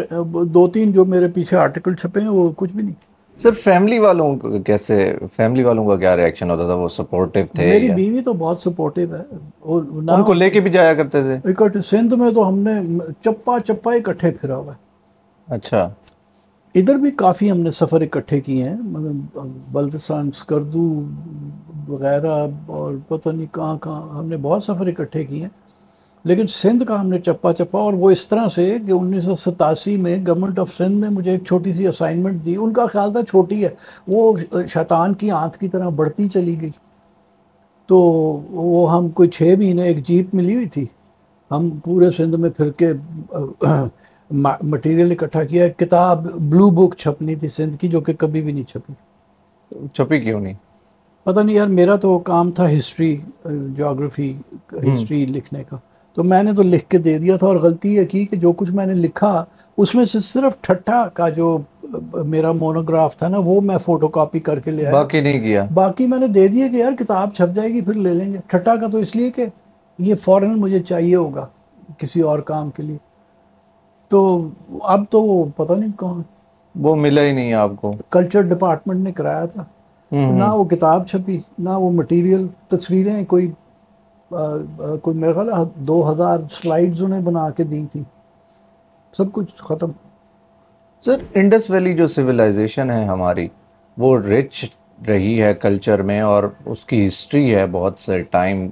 دو تین جو میرے پیچھے آرٹیکل چھپے ہیں وہ کچھ بھی نہیں۔ سر فیملی والوں کیسے فیملی والوں کا کیا ریاکشن ہوتا تھا؟ وہ سپورٹیو تھے میری بیوی تو بہت سپورٹیو ہے۔ ان کو لے کے بھی جایا کرتے تھے۔ اکٹھے سندھ میں تو ہم نے چپا چپا اکٹھے پھرا ہوا ہے۔ اچھا۔ ادھر بھی کافی ہم نے سفر اکٹھے کیے ہیں مطلب بلتستان اسکردو وغیرہ اور پتہ نہیں کہاں کہاں ہم نے بہت سفر اکٹھے کیے ہیں۔ لیکن سندھ کا ہم نے چپا چپا اور وہ اس طرح سے کہ انیس سو ستاسی میں گورنمنٹ آف سندھ نے مجھے ایک چھوٹی سی اسائنمنٹ دی۔ ان کا خیال تھا چھوٹی ہے۔ وہ شیطان کی آنت کی طرح بڑھتی چلی گئی۔ تو وہ ہم کوئی چھ مہینے ایک جیپ ملی ہوئی تھی۔ ہم پورے سندھ میں پھر کے مٹیریل اکٹھا کیا۔ کتاب بلو بک چھپنی تھی سندھ کی جو کہ کبھی بھی نہیں چھپی۔ چھپی کیوں نہیں؟ پتہ نہیں یار میرا تو کام تھا ہسٹری جاگرفی ہسٹری لکھنے کا۔ تو میں نے تو لکھ کے دے دیا تھا اور غلطی یہ کی کہ جو کچھ میں نے لکھا اس میں سے صرف ٹھٹھا کا جو میرا مونوگراف تھا نا وہ میں فوٹو کاپی کر کے لے آیا۔ باقی نہیں کیا۔ باقی میں نے دے دیا کہ یار کتاب چھپ جائے گی پھر لے لیں گے۔ ٹھٹھا کا تو اس لیے کہ یہ فوراً مجھے چاہیے ہوگا کسی اور کام کے لیے۔ تو اب تو وہ پتہ نہیں کہاں وہ ملا ہی نہیں آپ کو۔ کلچر ڈپارٹمنٹ نے کرایا تھا۔ نہ وہ کتاب چھپی نہ وہ مٹیریل تصویریں کوئی کوئی میرا خیال دو ہزار سلائڈز انہیں بنا کے دی تھی۔ سب کچھ ختم۔ سر انڈس ویلی جو سویلائزیشن ہے ہماری، وہ رچ رہی ہے کلچر میں اور اس کی ہسٹری ہے بہت سے ٹائم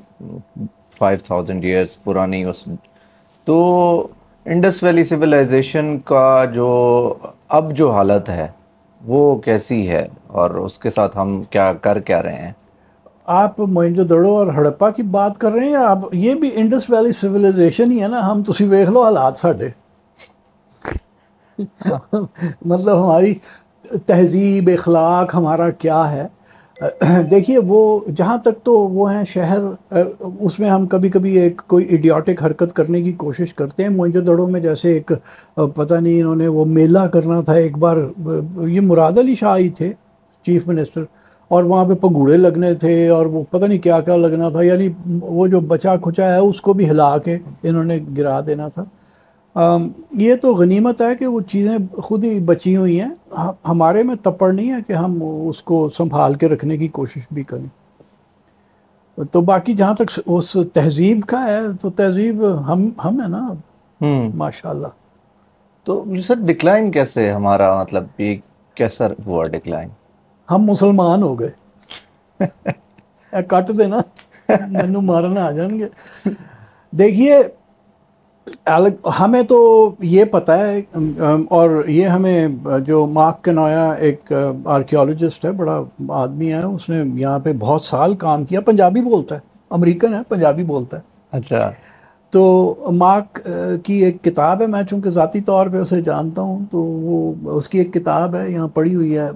فائیو تھاؤزینڈ ایئرس پرانی اس۔ تو انڈس ویلی سویلائزیشن کا جو اب جو حالت ہے، وہ کیسی ہے اور اس کے ساتھ ہم کیا کر کیا رہے ہیں؟ آپ موئنجو دڑو اور ہڑپا کی بات کر رہے ہیں یا آپ یہ بھی انڈس ویلی سویلائزیشن ہی ہے نا، ہم تسی ویکھ لو حالات ساڈے۔ مطلب ہماری تہذیب، اخلاق ہمارا کیا ہے۔ دیکھیے وہ جہاں تک تو وہ ہیں شہر، اس میں ہم کبھی کبھی ایک کوئی ایڈیاٹک حرکت کرنے کی کوشش کرتے ہیں۔ موئنجو دڑوں میں جیسے ایک، پتہ نہیں انہوں نے وہ میلہ کرنا تھا ایک بار، یہ مراد علی شاہ ہی تھے، چیف منسٹر۔ اور وہاں پہ پگوڑے لگنے تھے اور وہ پتہ نہیں کیا کیا لگنا تھا یعنی وہ جو بچا کھچا ہے اس کو بھی ہلا کے انہوں نے گرا دینا تھا۔ یہ تو غنیمت ہے کہ وہ چیزیں خود ہی بچی ہوئی ہیں۔ ہمارے میں تپڑ نہیں ہے کہ ہم اس کو سنبھال کے رکھنے کی کوشش بھی کریں۔ تو باقی جہاں تک اس تہذیب کا ہے تو تہذیب ہم ہم ہیں نا۔ ماشاء اللہ تو سر ڈکلائن کیسے ہمارا مطلب یہ کیسا ہوا ڈکلائن ہم مسلمان ہو گئے۔ کٹ دینا مینو مارنا آ جان گے۔ دیکھیے ہمیں تو یہ پتہ ہے، اور یہ ہمیں جو مارک کنویا ایک آرکیولوجسٹ ہے، بڑا آدمی ہے، اس نے یہاں پہ بہت سال کام کیا۔ پنجابی بولتا ہے، امریکن ہے، پنجابی بولتا ہے۔ اچھا۔ تو مارک کی ایک کتاب ہے میں چونکہ ذاتی طور پہ اسے جانتا ہوں تو وہ اس کی ایک کتاب ہے یہاں پڑھی ہوئی ہے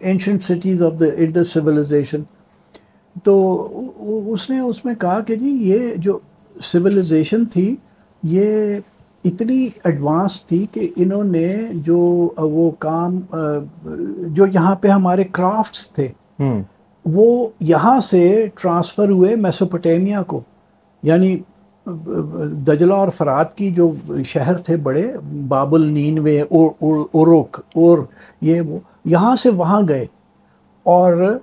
ancient cities of the Indus civilisation تو اس نے اس میں کہا کہ جی یہ جو سویلائزیشن تھی یہ اتنی ایڈوانس تھی کہ انہوں نے جو وہ کام جو یہاں پہ ہمارے کرافٹس تھے وہ یہاں سے ٹرانسفر ہوئے میسوپٹیمیا کو یعنی دجلہ اور فرات کی جو شہر تھے بڑے بابل نینوے اوروک اور یہ وہ یہاں سے وہاں گئے اور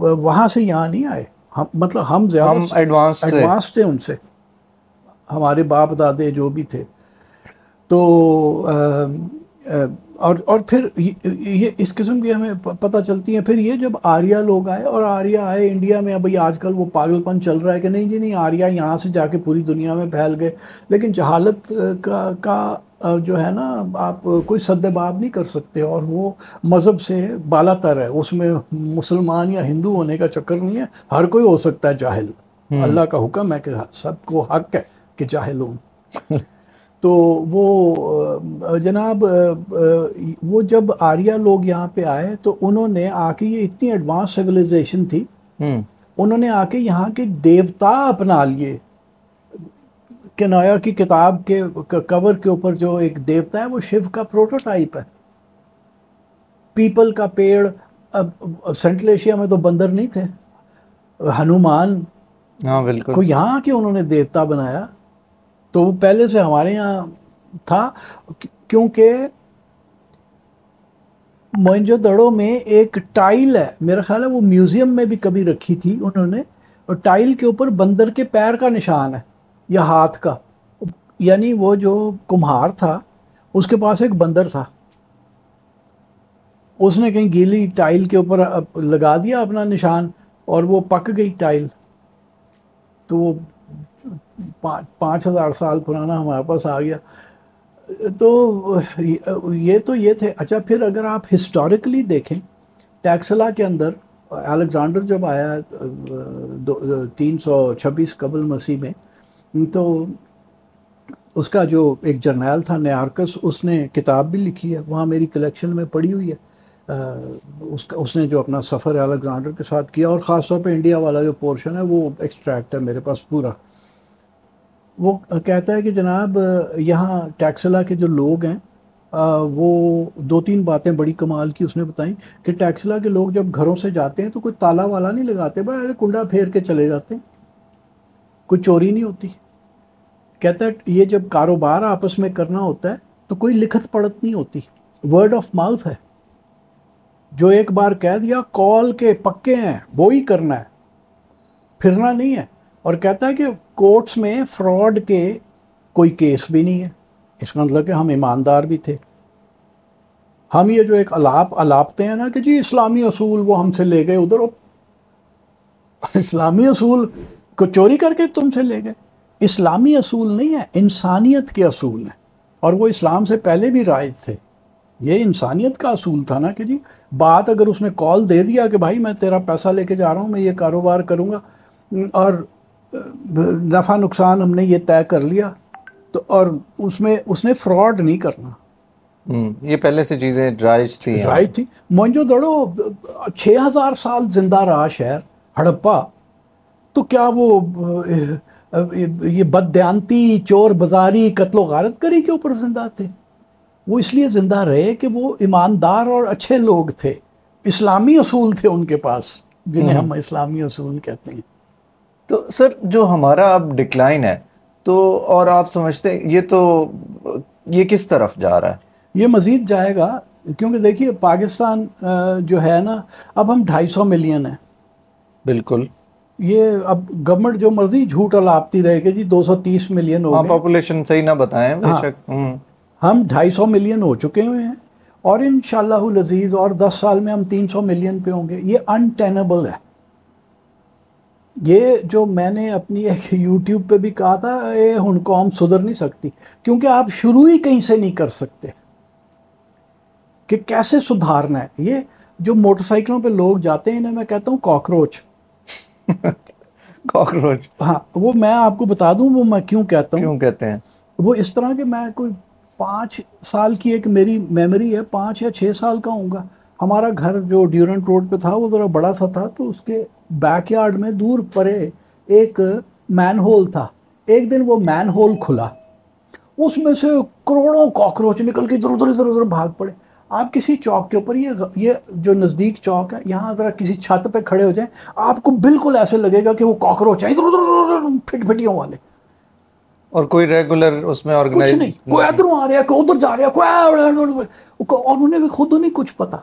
وہاں سے یہاں نہیں آئے۔ ہم مطلب ہم زیادہ ایڈوانس تھے۔ ان سے۔ ہمارے باپ دادے جو بھی تھے۔ تو اور اور پھر یہ اس قسم کی ہمیں پتہ چلتی ہیں۔ پھر یہ جب آریہ لوگ آئے اور آریہ آئے انڈیا میں ابھی آج کل وہ پاگل پن چل رہا ہے کہ نہیں جی نہیں آریہ یہاں سے جا کے پوری دنیا میں پھیل گئے۔ لیکن جہالت کا کا جو ہے نا آپ کوئی سد باب نہیں کر سکتے اور وہ مذہب سے بالا تر ہے۔ اس میں مسلمان یا ہندو ہونے کا چکر نہیں ہے۔ ہر کوئی ہو سکتا ہے جاہل۔ اللہ کا حکم ہے کہ سب کو حق ہے کہ جاہل ہوں۔ تو وہ جناب وہ جب آریہ لوگ یہاں پہ آئے تو انہوں نے آ کے یہ اتنی ایڈوانس سویلائزیشن تھی انہوں نے آ کے یہاں کے دیوتا اپنا لیے۔ کنویا کی کتاب کے کور کے اوپر جو ایک دیوتا ہے وہ شیو کا پروٹوٹائپ ہے۔ پیپل کا پیڑ سینٹرل ایشیا میں تو بندر نہیں تھے۔ ہنومان ہاں بالکل۔ کو یہاں کے انہوں نے دیوتا بنایا۔ تو وہ پہلے سے ہمارے یہاں تھا، کیونکہ موئنجو دڑوں میں ایک ٹائل ہے، میرا خیال ہے وہ میوزیم میں بھی کبھی رکھی تھی انہوں نے، اور ٹائل کے اوپر بندر کے پیر کا نشان ہے، یا ہاتھ کا۔ یعنی وہ جو کمہار تھا، اس کے پاس ایک بندر تھا۔ اس نے کہیں گیلی ٹائل کے اوپر لگا دیا اپنا نشان، اور وہ پک گئی ٹائل۔ تو وہ پانچ ہزار سال پرانا ہمارے پاس آ گیا۔ تو یہ تو یہ تھے۔ اچھا پھر اگر آپ ہسٹوریکلی دیکھیں ٹیکسلا کے اندر الیگزانڈر جب آیا تین سو چھبیس قبل مسیح میں، تو اس کا جو ایک جرنیل تھا، نیارکس، اس نے کتاب بھی لکھی ہے۔ وہاں میری کلیکشن میں پڑھی ہوئی ہے۔ اس کا، اس نے جو اپنا سفر الیگزانڈر کے ساتھ کیا، اور خاص طور پہ انڈیا والا جو پورشن ہے، وہ ایکسٹریکٹ ہے میرے پاس پورا۔ وہ کہتا ہے کہ جناب، یہاں ٹیکسلا کے جو لوگ ہیں وہ دو تین باتیں بڑی کمال کی اس نے بتائیں کہ ٹیکسلا کے لوگ جب گھروں سے جاتے ہیں تو کوئی تالا والا نہیں لگاتے بھائی کنڈا پھیر کے چلے جاتے ہیں۔ کوئی چوری نہیں ہوتی۔ کہتا ہے، یہ جب کاروبار آپس میں کرنا ہوتا ہے تو کوئی لکھت پڑت نہیں ہوتی۔ ورڈ آف ماؤتھ ہے۔ جو ایک بار کہہ دیا، کال کے پکے ہیں وہی کرنا ہے۔ پھرنا نہیں ہے۔ اور کہتا ہے کہ کورٹس میں فراڈ کے کوئی کیس بھی نہیں ہے۔ اس کا مطلب کہ ہم ایماندار بھی تھے۔ ہم یہ جو ایک الاپ الاپتے ہیں نا کہ جی اسلامی اصول وہ ہم سے لے گئے ادھر اسلامی اصول کو چوری کر کے تم سے لے گئے۔ اسلامی اصول نہیں ہے، انسانیت کے اصول ہیں۔ اور وہ اسلام سے پہلے بھی رائج تھے۔ یہ انسانیت کا اصول تھا نا کہ جی بات اگر اس نے کال دے دیا کہ بھائی میں تیرا پیسہ لے کے جا رہا ہوں، میں یہ کاروبار کروں گا۔ اور نفع نقصان ہم نے یہ طے کر لیا تو اور اس میں اس نے فراڈ نہیں کرنا۔ یہ پہلے سے چیزیں رائج تھی رائج تھی مونجو دڑو چھ ہزار سال زندہ رہا شہر ہڑپا۔ تو کیا وہ یہ بدیانتی چور بازاری قتل و غارت کری کے اوپر زندہ تھے؟ وہ اس لیے زندہ رہے کہ وہ ایماندار اور اچھے لوگ تھے۔ اسلامی اصول تھے ان کے پاس جنہیں ہم اسلامی اصول کہتے ہیں۔ تو سر جو ہمارا اب ڈکلائن ہے تو اور آپ سمجھتے ہیں یہ تو یہ کس طرف جا رہا ہے؟ یہ مزید جائے گا کیونکہ دیکھیے پاکستان جو ہے نا اب ہم ڈھائی سو ملین ہیں۔ بالکل۔ یہ اب گورنمنٹ جو مرضی جھوٹ الاپتی رہے گی جی دو سو تیس ملین ہو ہاں پاپولیشن صحیح نہ بتائیں بے ہاں۔ شک۔ ہم ڈھائی سو ملین ہو چکے ہوئے ہیں۔ اور انشاءاللہ العزیز اور دس سال میں ہم تین سو ملین پہ ہوں گے۔ یہ انٹینبل ہے۔ یہ جو میں نے اپنی ایک یوٹیوب پہ بھی کہا تھا یہ ہن قوم سدھر نہیں سکتی۔ کیونکہ آپ شروع ہی کہیں سے نہیں کر سکتے۔ کہ کیسے سدھارنا ہے؟ یہ جو موٹر سائیکلوں پہ لوگ جاتے ہیں انہیں میں کہتا ہوں کاکروچ۔ کاکروچ۔ ہاں وہ میں آپ کو بتا دوں وہ میں کیوں کہتا ہوں؟ کیوں کہتے ہیں؟ وہ اس طرح کہ میں کوئی پانچ سال کی ایک میری میموری ہے پانچ یا چھ سال کا ہوں گا۔ ہمارا گھر جو ڈیورنٹ روڈ پہ تھا وہ ذرا بڑا سا تھا تو اس کے بیک یارڈ میں دور پرے ایک مین ہول تھا۔ ایک دن وہ مین ہول کھلا۔ اس میں سے کروڑوں کاکروچ نکل کے ادھر ادھر ادھر ادھر بھاگ پڑے۔ آپ کسی چوک کے اوپر یہ یہ جو نزدیک چوک ہے یہاں ذرا کسی چھت پہ کھڑے ہو جائیں آپ کو بالکل ایسے لگے گا کہ وہ کاکروچ ہیں۔ ادھر ادھر پھٹ پھٹیوں والے۔ اور کوئی ریگولر اس میں آرگنائز نہیں کوئی ادھر آ رہا ہے کوئی ادھر جا رہا ہے کوئی اور انہیں بھی خود نہیں کچھ پتا۔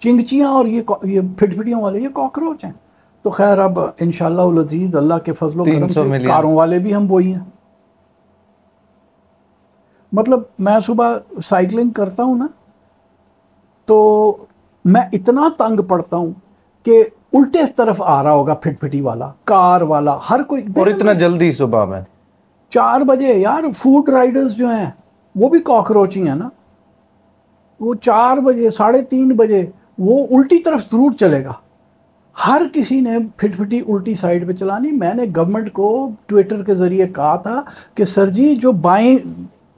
چنگچیاں اور یہ یہ پھٹ پھٹیوں والے یہ کاکروچ ہیں۔ تو خیر اب انشاءاللہ العزیز اللہ کے فضل و کرم سے۔ کاروں والے بھی ہم وہی ہیں۔ مطلب میں صبح سائیکلنگ کرتا ہوں نا تو میں اتنا تنگ پڑتا ہوں کہ الٹے طرف آ رہا ہوگا پھٹ پھٹی والا کار والا ہر کوئی۔ اور اتنا جلدی صبح میں۔ چار بجے یار فوڈ رائڈرز جو ہیں وہ بھی کاکروچ ہی ہیں نا۔ وہ چار بجے ساڑھے تین بجے وہ الٹی طرف ضرور چلے گا۔ ہر کسی نے پھٹ پھٹی الٹی سائڈ پہ چلانی۔ میں نے گورنمنٹ کو ٹویٹر کے ذریعے کہا تھا کہ سر جی جو بائیں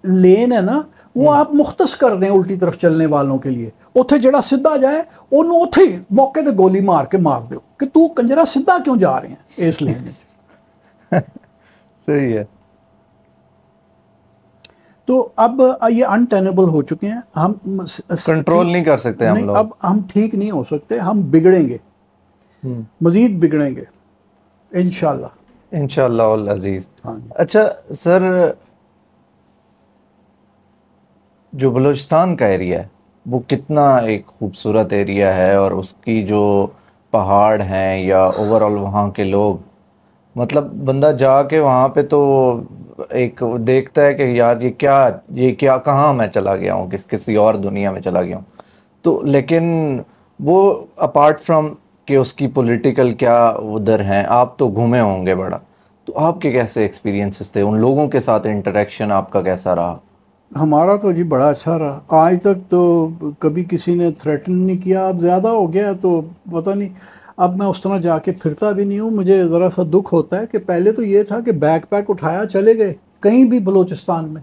لین ہے نا وہ آپ مختص کر دیں الٹی طرف چلنے والوں کے لیے۔ اتنے جڑا سیدھا جائے انہوں اتنے ہی موقع تے گولی مار کے مار دو کہ تو کنجرا سیدھا کیوں جا رہے ہیں اس لین میں صحیح ہے۔ تو اب یہ انٹینبل ہو چکے ہیں۔ ہم کنٹرول نہیں کر سکتے ہم لوگ۔ اب ہم ٹھیک نہیں ہو سکتے ہم بگڑیں گے۔ مزید بگڑیں گے۔ انشاءاللہ۔ انشاءاللہ العزیز۔ ہاں جی۔ اچھا سر جو بلوچستان کا ایریا ہے وہ کتنا ایک خوبصورت ایریا ہے اور اس کی جو پہاڑ ہیں یا اوور آل وہاں کے لوگ مطلب بندہ جا کے وہاں پہ تو ایک دیکھتا ہے کہ یار یہ کیا یہ کیا، کہاں میں چلا گیا ہوں؟ کس، کسی اور دنیا میں چلا گیا ہوں؟ تو لیکن وہ اپارٹ فرام کہ اس کی پولیٹیکل کیا ادھر ہیں، آپ تو گھومے ہوں گے بڑا۔ تو آپ کے کیسے ایکسپیرینسز تھے؟ ان لوگوں کے ساتھ انٹریکشن آپ کا کیسا رہا؟ ہمارا تو جی بڑا اچھا رہا۔ آج تک تو کبھی کسی نے تھریٹن نہیں کیا، اب زیادہ ہو گیا تو پتہ نہیں۔ اب میں اس طرح جا کے پھرتا بھی نہیں ہوں، مجھے ذرا سا دکھ ہوتا ہے کہ پہلے تو یہ تھا کہ بیک پیک اٹھایا چلے گئے، کہیں بھی بلوچستان میں۔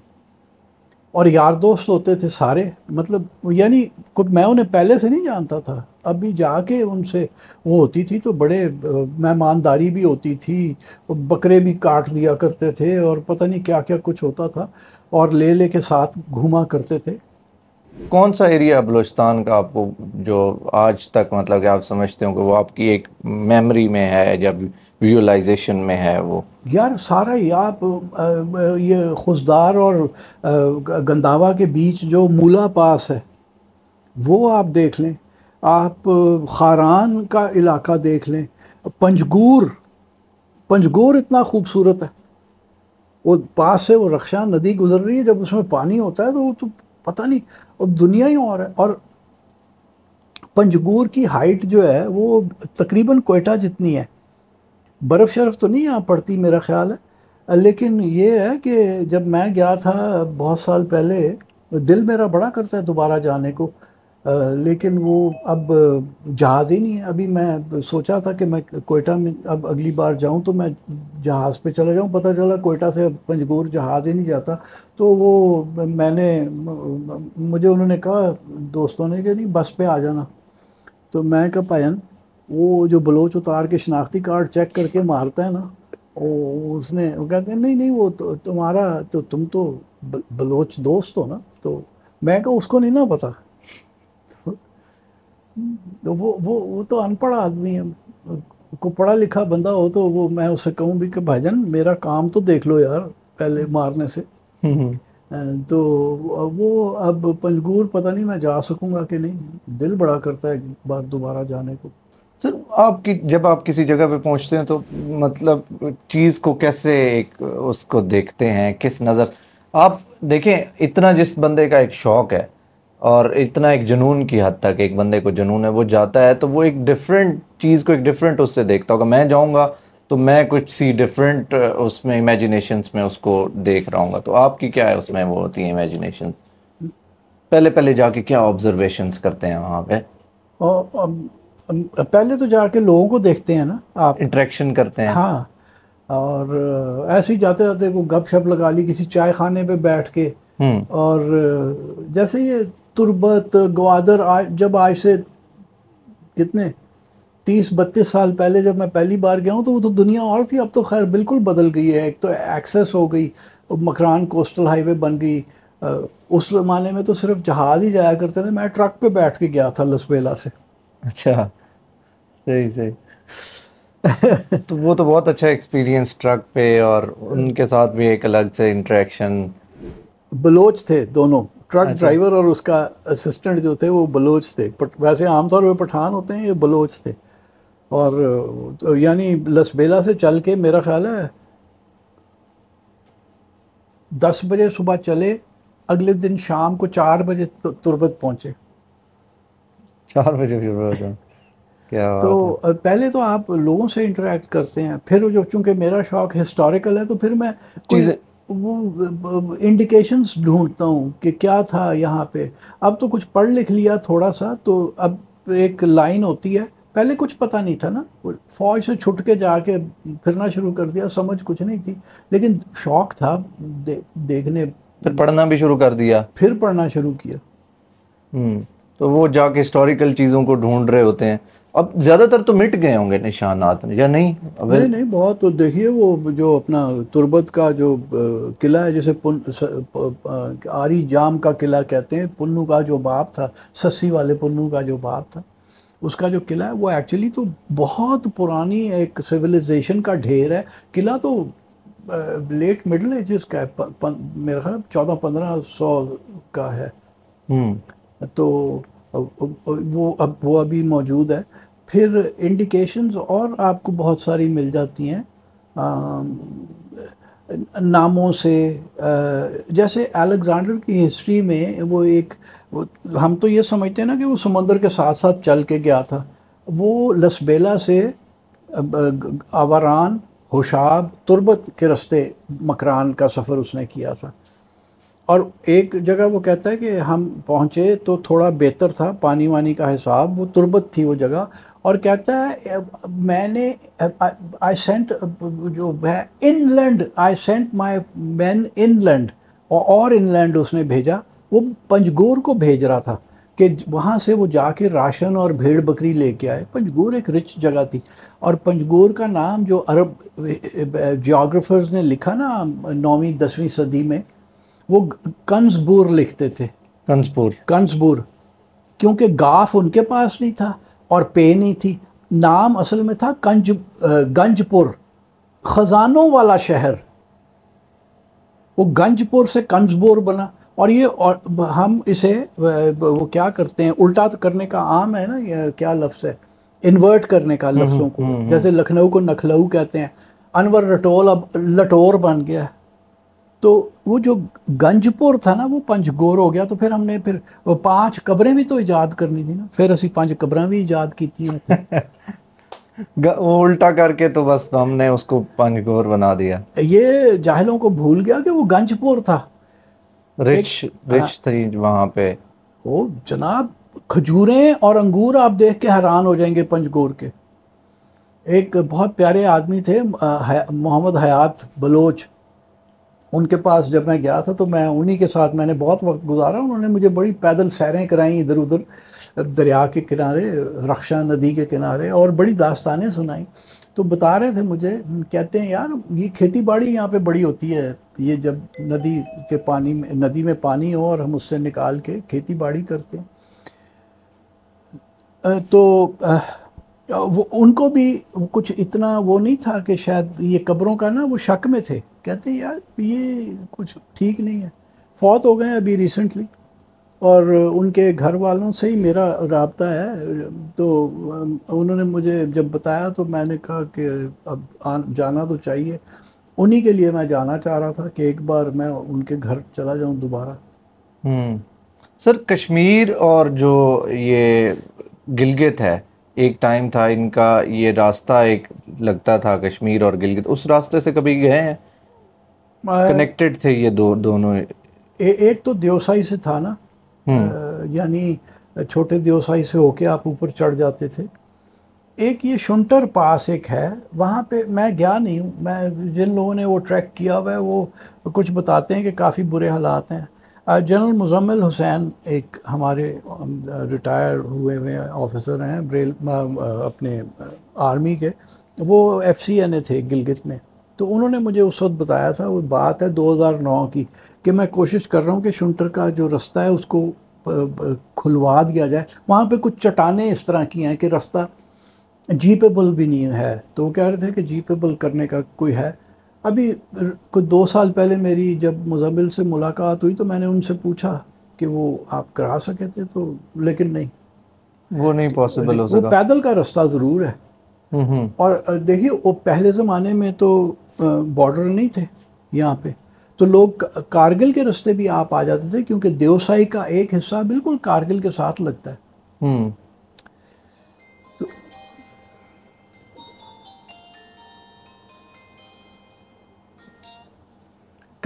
اور یار دوست ہوتے تھے سارے مطلب یعنی خود میں انہیں پہلے سے نہیں جانتا تھا، ابھی جا کے ان سے وہ ہوتی تھی تو بڑے، مہمانداری بھی ہوتی تھی، بکرے بھی کاٹ دیا کرتے تھے اور پتہ نہیں کیا کیا کچھ ہوتا تھا۔ اور لے لے کے ساتھ گھوما کرتے تھے۔ کون سا ایریا بلوچستان کا آپ کو جو آج تک مطلب کہ آپ سمجھتے ہو کہ وہ آپ کی ایک میموری میں ہے یا ویژولائزیشن میں ہے وہ؟ یار سارا ہی آپ یہ خزدار اور گنداوا کے بیچ جو مولا پاس ہے، وہ آپ دیکھ لیں۔ آپ خاران کا علاقہ دیکھ لیں۔ پنجگور پنجگور اتنا خوبصورت ہے۔ وہ پاس سے وہ رخشاں ندی گزر رہی ہے، جب اس میں پانی ہوتا ہے تو وہ تو پتہ نہیں اب دنیا ہی اور ہے۔ اور پنجگور کی ہائٹ جو ہے وہ تقریباً کوئٹہ جتنی ہے۔ برف شرف تو نہیں یہاں پڑتی میرا خیال ہے۔ لیکن یہ ہے کہ جب میں گیا تھا بہت سال پہلے، دل میرا بڑا کرتا ہے دوبارہ جانے کو۔ لیکن وہ اب جہاز ہی نہیں ہے۔ ابھی میں سوچا تھا کہ میں کوئٹہ میں اب اگلی بار جاؤں تو میں جہاز پہ چلا جاؤں۔ پتہ چلا کوئٹہ سے پنجگور جہاز ہی نہیں جاتا۔ تو وہ میں نے مجھے انہوں نے کہا، دوستوں نے کہ نہیں، بس پہ آ جانا۔ تو میں کہا پائن وہ جو بلوچ اتار کے شناختی کارڈ چیک کر کے مارتا ہے نا، وہ اس نے، وہ کہتے ہیں، نہیں نہیں، وہ تو تمہارا، تو تم تو بلوچ دوست ہو نا۔ تو میں کہا، اس کو نہیں نا پتا تو وہ وہ وہ تو ان پڑھ آدمی ہے۔ کو پڑھا لکھا بندہ ہو تو وہ میں اس سے کہوں بھی کہ بھائی جان میرا کام تو دیکھ لو یار پہلے مارنے سے۔ تو وہ اب پنجگور پتہ نہیں میں جا سکوں گا کہ نہیں۔ دل بڑا کرتا ہے ایک بار دوبارہ جانے کو۔ سر آپ کی جب آپ کسی جگہ پہ پہنچتے ہیں تو مطلب چیز کو کیسے ایک اس کو دیکھتے ہیں؟ کس نظر؟ آپ دیکھیں اتنا جس بندے کا ایک شوق ہے اور اتنا ایک جنون کی حد تک ایک بندے کو جنون ہے وہ جاتا ہے تو وہ ایک ڈفرینٹ چیز کو ایک ڈفرینٹ اس سے دیکھتا ہوگا۔ میں جاؤں گا تو میں کچھ سی ڈفرینٹ اس میں امیجنیشنس میں اس کو دیکھ رہا ہوں گا۔ تو آپ کی کیا ہے اس میں وہ ہوتی ہیں امیجنیشن پہلے پہلے جا کے کیا آبزرویشنس کرتے ہیں وہاں پہ؟ پہلے تو جا کے لوگوں کو دیکھتے ہیں نا آپ۔ انٹریکشن کرتے ہیں۔ ہاں اور ایسے ہی جاتے جاتے کو گپ شپ لگا لی کسی چائے خانے پہ بیٹھ کے۔ اور جیسے یہ تربت گوادر جب آج سے کتنے تیس بتیس سال پہلے جب میں پہلی بار گیا ہوں تو وہ تو دنیا اور تھی۔ اب تو خیر بالکل بدل گئی ہے۔ ایک تو ایکسیس ہو گئی مکران کوسٹل ہائی وے بن گئی۔ اس زمانے میں تو صرف جہاز ہی جایا کرتے تھے۔ میں ٹرک پہ بیٹھ کے گیا تھا لسبیلا سے۔ اچھا صحیح صحیح۔ تو وہ تو بہت اچھا ایکسپیرینس ٹرک پہ اور ان کے ساتھ بھی ایک الگ سے انٹریکشن بلوچ تھے دونوں. ٹرک ڈرائیور اور اس کا اسسٹنٹ جو تھے وہ بلوچ تھے. ویسے عام طور پہ پٹھان ہوتے ہیں یہ بلوچ تھے. اور یعنی لسبیلا سے چل کے میرا خیال ہے دس بجے صبح چلے اگلے دن شام کو چار بجے تربت پہنچے. چار بجے تو پہلے تو آپ لوگوں سے انٹریکٹ کرتے ہیں پھر جو چونکہ میرا شوق ہسٹوریکل ہے تو پھر میں چیزیں وہ انڈیکیشنس ڈھونڈتا ہوں کہ کیا تھا یہاں پہ۔ اب تو کچھ پڑھ لکھ لیا تھوڑا سا تو اب ایک لائن ہوتی ہے۔ پہلے کچھ پتہ نہیں تھا نا فوج سے چھٹ کے جا کے پھرنا شروع کر دیا سمجھ کچھ نہیں تھی۔ لیکن شوق تھا دیکھنے۔ پھر پڑھنا بھی شروع کر دیا۔ پھر پڑھنا شروع کیا۔ تو وہ جا کے ہسٹوریکل چیزوں کو ڈھونڈ رہے ہوتے ہیں۔ اب زیادہ تر تو مٹ گئے ہوں گے نشانات یا نہیں؟ نہیں نہیں بہت تو دیکھیے وہ جو اپنا تربت کا جو قلعہ ہے جسے آری جام کا قلعہ کہتے ہیں پنو کا جو باپ تھا سسی والے پنو کا جو باپ تھا اس کا جو قلعہ ہے وہ ایکچولی تو بہت پرانی ایک سویلائزیشن کا ڈھیر ہے۔ قلعہ تو لیٹ مڈل ایجز کا ہے میرا خیال چودہ پندرہ سو کا ہے۔ تو وہ اب وہ ابھی موجود ہے۔ پھر انڈیکیشنز اور آپ کو بہت ساری مل جاتی ہیں۔ ناموں سے جیسے الیگزانڈر کی ہسٹری میں وہ ایک ہم تو یہ سمجھتے ہیں نا کہ وہ سمندر کے ساتھ ساتھ چل کے گیا تھا۔ وہ لسبیلا سے آوران ہوشاب، تربت کے رستے مکران کا سفر اس نے کیا تھا۔ اور ایک جگہ وہ کہتا ہے کہ ہم پہنچے تو تھوڑا بہتر تھا، پانی وانی کا حساب، وہ تربت تھی وہ جگہ۔ اور کہتا ہے، میں نے آئی سینٹ جو ہے inland I sent my man inland اور ان لینڈ اس نے بھیجا۔ وہ پنجگور کو بھیج رہا تھا کہ وہاں سے وہ جا کے راشن اور بھیڑ بکری لے کے آئے۔ پنجگور ایک رچ جگہ تھی۔ اور پنجگور کا نام جو عرب جیوگرافرز نے لکھا نا، نویں، دسویں صدی میں وہ کنزبور لکھتے تھے۔ کنزبور۔ کنزبور کیونکہ گاف ان کے پاس نہیں تھا اور پے نہیں تھی۔ نام اصل میں تھا کنج گنج پور خزانوں والا شہر۔ وہ گنج پور سے کنزبور بنا اور یہ ہم اسے وہ کیا کرتے ہیں؟ الٹا کرنے کا عام ہے نا یہ کیا لفظ ہے؟ انورٹ کرنے کا لفظوں کو۔ جیسے لکھنؤ کو نکھلؤ کہتے ہیں۔ انور رٹول اب لٹور بن گیا ہے۔ تو وہ جو گنج پور تھا نا وہ پنج گور ہو گیا تو پھر ہم نے پھر وہ پانچ قبریں بھی تو ایجاد کرنی تھی نا۔ پھر اسی پانچ قبریں بھی ایجاد کی تھی وہ الٹا کر کے تو بس ہم نے اس کو پنج گور بنا دیا۔ یہ جاہلوں کو بھول گیا کہ وہ گنج پور تھا۔ رچ رچ تھی وہاں پہ۔ وہ جناب کھجوریں اور انگور آپ دیکھ کے حیران ہو جائیں گے پنج گور کے۔ ایک بہت پیارے آدمی تھے محمد حیات بلوچ۔ ان کے پاس جب میں گیا تھا تو میں انہی کے ساتھ میں نے بہت وقت گزارا، انہوں نے مجھے بڑی پیدل سیریں کرائیں ادھر ادھر، دریا کے کنارے رخشا ندی کے کنارے، اور بڑی داستانیں سنائیں۔ تو بتا رہے تھے مجھے، کہتے ہیں، یار، یہ کھیتی باڑی یہاں پہ بڑی ہوتی ہے، یہ جب ندی کے پانی میں، ندی میں پانی ہو اور ہم اس سے نکال کے کھیتی باڑی کرتے ہیں۔ تو وہ ان کو بھی کچھ اتنا وہ نہیں تھا کہ شاید یہ قبروں کا نا وہ شک میں تھے۔ کہتے ہیں، یار، یہ کچھ ٹھیک نہیں ہے۔ فوت ہو گئے ابھی ریسنٹلی اور ان کے گھر والوں سے ہی میرا رابطہ ہے۔ تو، انہوں نے مجھے جب بتایا تو میں نے کہا کہ اب جانا تو چاہیے۔ انہی کے لیے میں جانا چاہ رہا تھا کہ ایک بار میں ان کے گھر چلا جاؤں دوبارہ۔ سر، کشمیر اور جو یہ گلگت ہے ایک ٹائم تھا ان کا یہ راستہ ایک لگتا تھا کشمیر اور گلگت۔ اس راستے سے کبھی گئے ہیں؟ کنیکٹڈ تھے یہ دو دونوں۔ ایک تو دیوسائی سے تھا نا۔ یعنی چھوٹے دیوسائی سے ہو کے آپ اوپر چڑھ جاتے تھے۔ ایک یہ شنٹر پاس ایک ہے وہاں پہ میں گیا نہیں ہوں۔ میں جن لوگوں نے وہ ٹریک کیا ہوا ہے وہ کچھ بتاتے ہیں کہ کافی برے حالات ہیں۔ جنرل مزمل حسین ایک ہمارے ریٹائر ہوئے ہوئے آفیسر ہیں، بریل اپنے آرمی کے۔ وہ ایف سی این اے تھے گلگت میں۔ تو انہوں نے مجھے اس وقت بتایا تھا، وہ بات ہے دو ہزار نو کی، کہ میں کوشش کر رہا ہوں کہ شنٹر کا جو رستہ ہے، اس کو کھلوا دیا جائے۔ وہاں پہ کچھ چٹانیں اس طرح کی ہیں کہ رستہ جیپیبل بھی نہیں ہے۔ تو وہ کہہ رہے تھے کہ جیپیبل کرنے کا کوئی ہے۔ ابھی کوئی دو سال پہلے میری جب مزمل سے ملاقات ہوئی تو میں نے ان سے پوچھا کہ وہ آپ کرا سکے تھے تو لیکن نہیں۔ وہ نہیں پاسبل ہو سکا۔ پیدل کا رستہ ضرور ہے۔ اور دیکھیے وہ پہلے زمانے میں تو بارڈر نہیں تھے یہاں پہ۔ تو لوگ کارگل کے رستے بھی آپ آ جاتے تھے کیونکہ دیوسائی کا ایک حصہ بالکل کارگل کے ساتھ لگتا ہے۔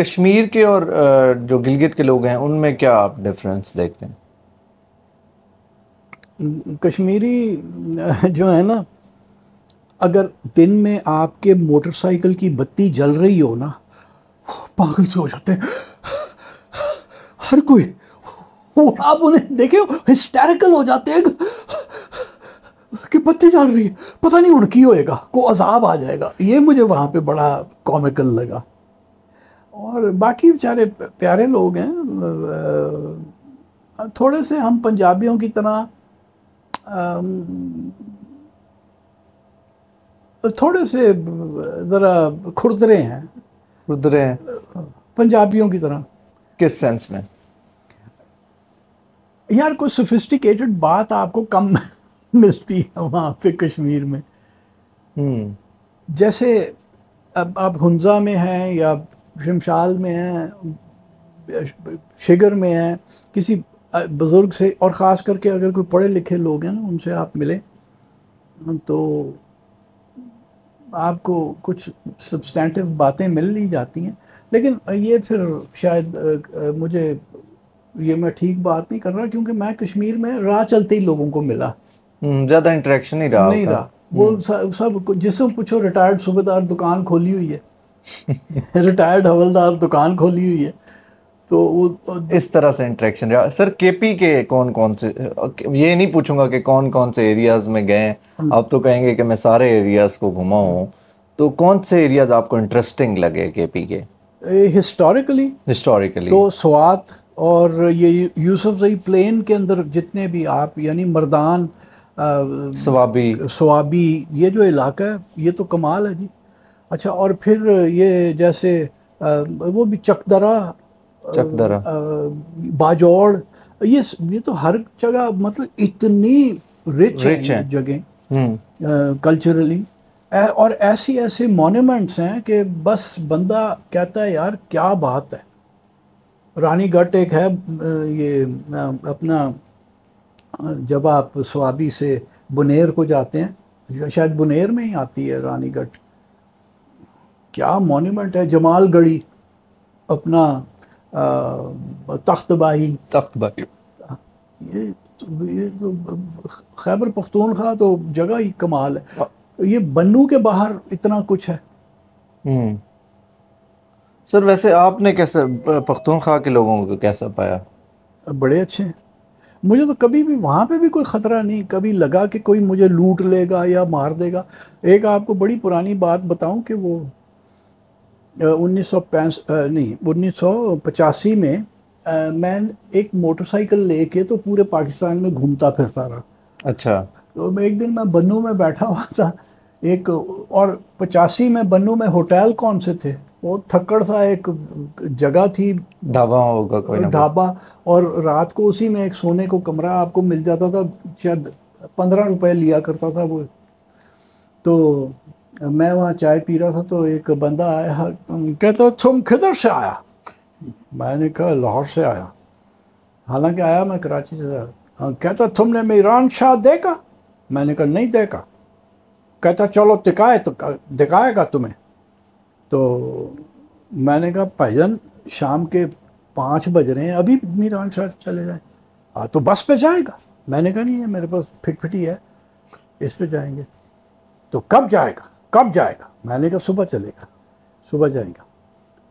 کشمیر کے اور جو گلگت کے لوگ ہیں، ان میں کیا آپ ڈفرینس دیکھتے ہیں؟ کشمیری جو ہے نا، اگر دن میں آپ کے موٹر سائیکل کی بتی جل رہی ہو نا، پاگل سے ہو جاتے ہیں۔ ہر کوئی، آپ انہیں دیکھے ہسٹیریکل ہو جاتے ہیں۔ کہ بتی جل رہی ہے، پتہ نہیں ان کی ہوئے گا، کو عذاب آ جائے گا۔ یہ مجھے وہاں پہ بڑا کامیکل لگا۔ اور باقی بیچارے پیارے لوگ ہیں تھوڑے سے ہم پنجابیوں کی طرح تھوڑے سے ذرا کھردرے ہیں۔ کھردرے ہیں۔ پنجابیوں کی طرح۔ کس سینس میں؟ یار کوئی سوفسٹیکیٹڈ بات آپ کو کم ملتی ہے وہاں پہ کشمیر میں۔ جیسے اب آپ ہنزا میں ہیں یا شمشال میں ہیں شگر میں ہیں کسی بزرگ سے اور خاص کر کے اگر کوئی پڑھے لکھے لوگ ہیں نا ان سے آپ ملیں۔ تو آپ کو کچھ سبسٹینٹیو باتیں مل نہیں جاتی ہیں۔ لیکن یہ پھر شاید مجھے یہ میں ٹھیک بات نہیں کر رہا کیونکہ میں کشمیر میں راہ چلتے ہی لوگوں کو ملا۔ زیادہ انٹریکشن نہیں رہا نہیں رہا۔ وہ سب جس سے پوچھو ریٹائرڈ صوبے دار دکان کھولی ہوئی ہے۔ ریٹائرڈ حولدار دکان کھولی ہوئی ہے تو وہ اس طرح سے انٹریکشن رہا. سر کے پی کے کون کون سے یہ نہیں پوچھوں گا کہ کون کون سے ایریاز میں گئے آپ تو کہیں گے کہ میں سارے ایریاز کو گھما ہوں. تو کون سے ایریاز آپ کو انٹرسٹنگ لگے کے پی کے؟ ہسٹوریکلی ہسٹوریکلی تو سوات اور یہ یوسف زئی پلین کے اندر جتنے بھی آپ یعنی مردان سوابی. سوابی یہ جو علاقہ ہے یہ تو کمال ہے جی. اچھا اور پھر یہ جیسے وہ بھی چکدرا چکدرا۔ باجوڑ یہ یہ تو ہر جگہ مطلب اتنی رچ ہے جگہ کلچرلی اور ایسی ایسے مونیومنٹس ہیں کہ بس بندہ کہتا ہے یار کیا بات ہے؟ رانی گٹ ایک ہے یہ اپنا جب آپ سوابی سے بنیر کو جاتے ہیں شاید بنیر میں ہی آتی ہے رانی گٹ کیا مونیومنٹ ہے جمال گڑھی اپنا تخت بائی تخت بائی یہ خیبر پختونخوا تو جگہ ہی کمال ہے۔ یہ بنو کے باہر اتنا کچھ ہے۔ سر ویسے آپ نے کیسے پختونخوا کے لوگوں کو کیسا پایا؟ بڑے اچھے ہیں۔ مجھے تو کبھی بھی وہاں پہ بھی کوئی خطرہ نہیں کبھی لگا کہ کوئی مجھے لوٹ لے گا یا مار دے گا۔ ایک آپ کو بڑی پرانی بات بتاؤں کہ وہ انیس سو پینس نہیں انیس سو پچاسی میں میں ایک موٹر سائیکل لے کے تو پورے پاکستان میں گھومتا پھرتا رہا۔ اچھا۔ تو ایک دن میں بنو میں بیٹھا ہوا تھا۔ ایک اور پچاسی میں بنو میں ہوٹل کون سے تھے؟ وہ تھکڑ تھا ایک جگہ تھی۔ ڈھابا ہوگا کوئی۔ ڈھابا اور رات کو اسی میں ایک سونے کو کمرہ آپ کو مل جاتا تھا شاید پندرہ روپے لیا کرتا تھا وہ۔ تو میں وہاں چائے پی رہا تھا تو ایک بندہ آیا، کہتا، تم کدھر سے آیا؟ میں نے کہا، لاہور سے آیا۔ حالانکہ آیا میں کراچی سے۔ کہتا، تم نے میران شاہ دیکھا؟ میں نے کہا، نہیں دیکھا۔ کہتا، چلو، دکھائے تو، دکھائے گا تمہیں۔ تو میں نے کہا، بھائی جان، شام کے پانچ بج رہے ہیں، ابھی میران شاہ چلے جائیں۔ ہاں تو بس پہ جائے گا۔ میں نے کہا، نہیں ہے میرے پاس پھٹ پھٹی ہے، اس پہ جائیں گے۔ تو کب جائے گا؟ کب جائے گا؟ میں نے کہا صبح چلے گا صبح جائیں گا۔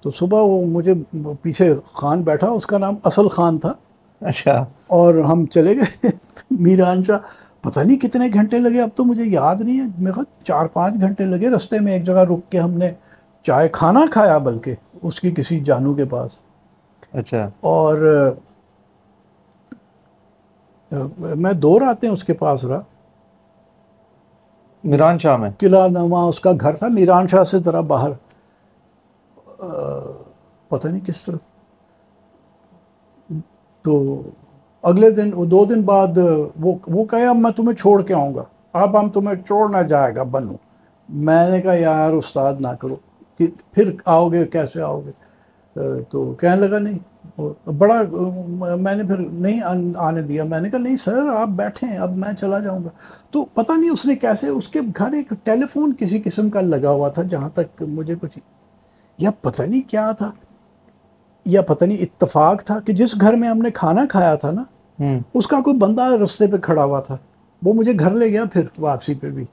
تو صبح وہ مجھے پیچھے خان بیٹھا اس کا نام اصل خان تھا۔ اچھا۔ اور ہم چلے گئے۔ میران شاہ پتہ نہیں کتنے گھنٹے لگے اب تو مجھے یاد نہیں ہے۔ میرے خیال چار پانچ گھنٹے لگے رستے میں ایک جگہ رک کے ہم نے چائے کھانا کھایا بلکہ اس کی کسی جانو کے پاس۔ اچھا۔ اور میں دو راتیں اس کے پاس رہا۔ میران شاہ میں۔ قلعہ نما اس کا گھر تھا، میران شاہ سے ذرا باہر پتہ نہیں کس طرح تو اگلے دن، وہ دو دن بعد، وہ وہ کہے، اب میں تمہیں چھوڑ کے آؤں گا۔ اب ہم تمہیں چھوڑنا جائے گا، بنو۔ میں نے کہا، یار، استاد نہ کرو۔ کہ پھر آؤ گے، کیسے آؤ گے؟ تو کہنے لگا، نہیں بڑا میں نے پھر نہیں آنے دیا۔ میں نے کہا نہیں سر آپ بیٹھیں اب میں چلا جاؤں گا۔ تو پتہ نہیں اس نے کیسے اس کے گھر ایک ٹیلی فون کسی قسم کا لگا ہوا تھا جہاں تک مجھے کچھ یا پتہ نہیں کیا تھا یا پتہ نہیں اتفاق تھا کہ جس گھر میں ہم نے کھانا کھایا تھا نا اس کا کوئی بندہ رستے پہ کھڑا ہوا تھا۔ وہ مجھے گھر لے گیا پھر واپسی پہ بھی۔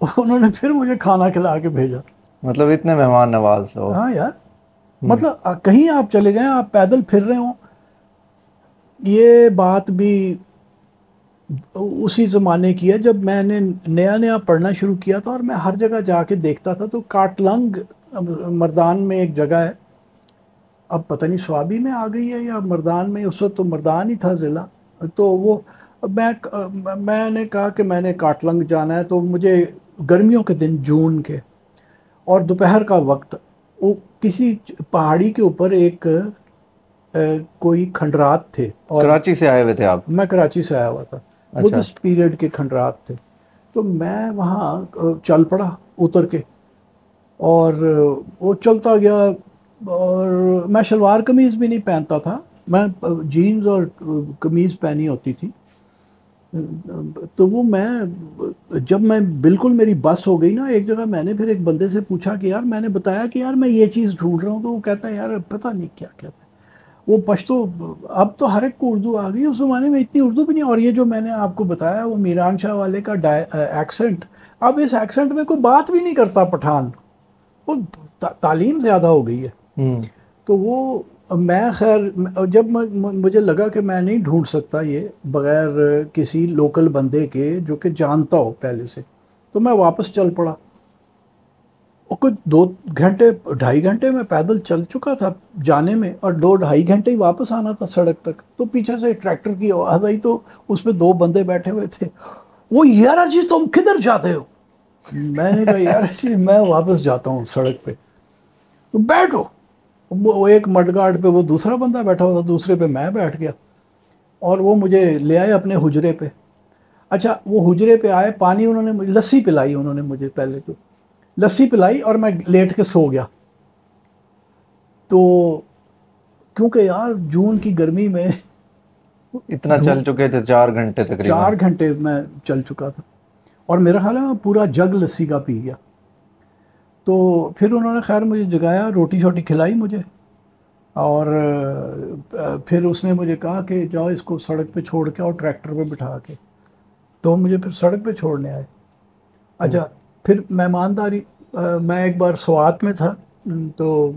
انہوں نے پھر مجھے کھانا کھلا کے بھیجا۔ مطلب اتنے مہمان نواز لوگ۔ ہاں یار۔ مطلب کہیں آپ چلے جائیں، آپ پیدل پھر رہے ہوں۔ یہ بات بھی اسی زمانے کی ہے، جب میں نے نیا نیا پڑھنا شروع کیا تھا اور میں ہر جگہ جا کے دیکھتا تھا، تو کاٹلنگ مردان میں ایک جگہ ہے۔ اب پتہ نہیں سوابی میں آ گئی ہے یا مردان میں، اس وقت تو مردان ہی تھا ضلع۔ تو وہ میں میں نے کہا کہ میں نے کاٹلنگ جانا ہے، تو مجھے گرمیوں کے دن جون کے اور دوپہر کا وقت وہ کسی پہاڑی کے اوپر ایک کوئی کھنڈرات تھے۔ اور کراچی سے آئے ہوئے تھے آپ؟ میں کراچی سے آیا ہوا تھا۔ بدھسٹ اچھا۔ پیریڈ کے کھنڈرات تھے۔ تو میں وہاں چل پڑا اتر کے۔ اور وہ چلتا گیا۔ اور میں شلوار قمیض بھی نہیں پہنتا تھا۔ میں جینز اور قمیض پہنی ہوتی تھی۔ تو وہ میں جب میں بالکل میری بس ہو گئی نا ایک جگہ میں نے پھر ایک بندے سے پوچھا کہ یار میں نے بتایا کہ یار میں یہ چیز ڈھونڈ رہا ہوں تو وہ کہتا ہے یار پتہ نہیں کیا کہتا ہے وہ پشتو اب تو ہر ایک کو اردو آ گئی اس زمانے میں اتنی اردو بھی نہیں اور یہ جو میں نے آپ کو بتایا وہ میران شاہ والے کا ایکسنٹ اب اس ایکسنٹ میں کوئی بات بھی نہیں کرتا پٹھان۔ وہ تعلیم زیادہ ہو گئی ہے۔ تو وہ میں خیر، جب مجھے لگا کہ میں نہیں ڈھونڈ سکتا یہ بغیر کسی لوکل بندے کے جو کہ جانتا ہو پہلے سے، تو میں واپس چل پڑا۔ اور کچھ دو گھنٹے، ڈھائی گھنٹے میں پیدل چل چکا تھا جانے میں اور دو ڈھائی گھنٹے ہی واپس آنا تھا سڑک تک۔ تو پیچھے سے ٹریکٹر کی آواز آئی تو اس پہ دو بندے بیٹھے ہوئے تھے۔ وہ، یار جی تم کدھر جاتے ہو؟ میں نے کہا، یار جی میں واپس جاتا ہوں سڑک پہ۔ تو بیٹھو۔ وہ ایک مڈ گارڈ پہ وہ دوسرا بندہ بیٹھا ہوا تھا دوسرے پہ میں بیٹھ گیا اور وہ مجھے لے آئے اپنے حجرے پہ۔ اچھا وہ حجرے پہ آئے پانی انہوں نے لسی پلائی انہوں نے مجھے پہلے تو۔ لسی پلائی اور میں لیٹ کے سو گیا۔ تو کیونکہ یار جون کی گرمی میں اتنا چل چکے تھے چار گھنٹے تک چار گھنٹے میں چل چکا تھا۔ اور میرا خیال ہے میں پورا جگ لسی کا پی گیا۔ تو پھر انہوں نے خیر مجھے جگایا روٹی شوٹی کھلائی مجھے۔ اور پھر اس نے مجھے کہا کہ جاؤ اس کو سڑک پہ چھوڑ کے اور ٹریکٹر پہ بٹھا کے۔ تو مجھے پھر سڑک پہ چھوڑنے آئے۔ اچھا پھر مہمانداری میں ایک بار سوات میں تھا۔ تو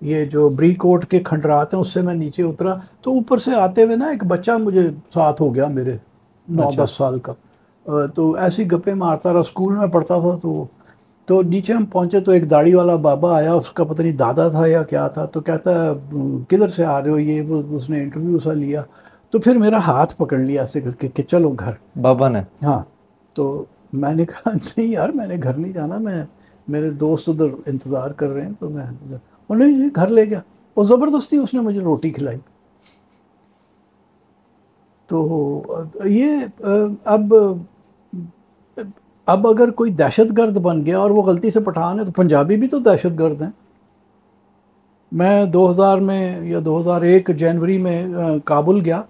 یہ جو بری کوٹ کے کھنڈرات ہیں اس سے میں نیچے اترا۔ تو اوپر سے آتے ہوئے نا ایک بچہ مجھے ساتھ ہو گیا میرے نو اچھا۔ دس سال کا۔ تو ایسی گپے مارتا رہا۔ اسکول میں پڑھتا تھا تو تو نیچے ہم پہنچے تو ایک داڑھی والا بابا آیا اس کا پتہ نہیں دادا تھا یا کیا تھا تو کہتا ہے کدھر سے آ رہے ہو؟ یہ وہ اس نے انٹرویو سا لیا۔ تو پھر میرا ہاتھ پکڑ لیا کے کہ چلو گھر۔ بابا نے؟ ہاں۔ تو میں نے کہا نہیں یار میں نے گھر نہیں جانا میں میرے دوست ادھر انتظار کر رہے ہیں تو میں انہوں نے گھر لے گیا۔ اور زبردستی اس نے مجھے روٹی کھلائی۔ تو یہ اب اب اگر کوئی دہشت گرد بن گیا اور وہ غلطی سے پٹھان ہے تو پنجابی بھی تو دہشت گرد ہیں۔ میں دو ہزار میں یا دو ہزار ایک جنوری میں کابل گیا۔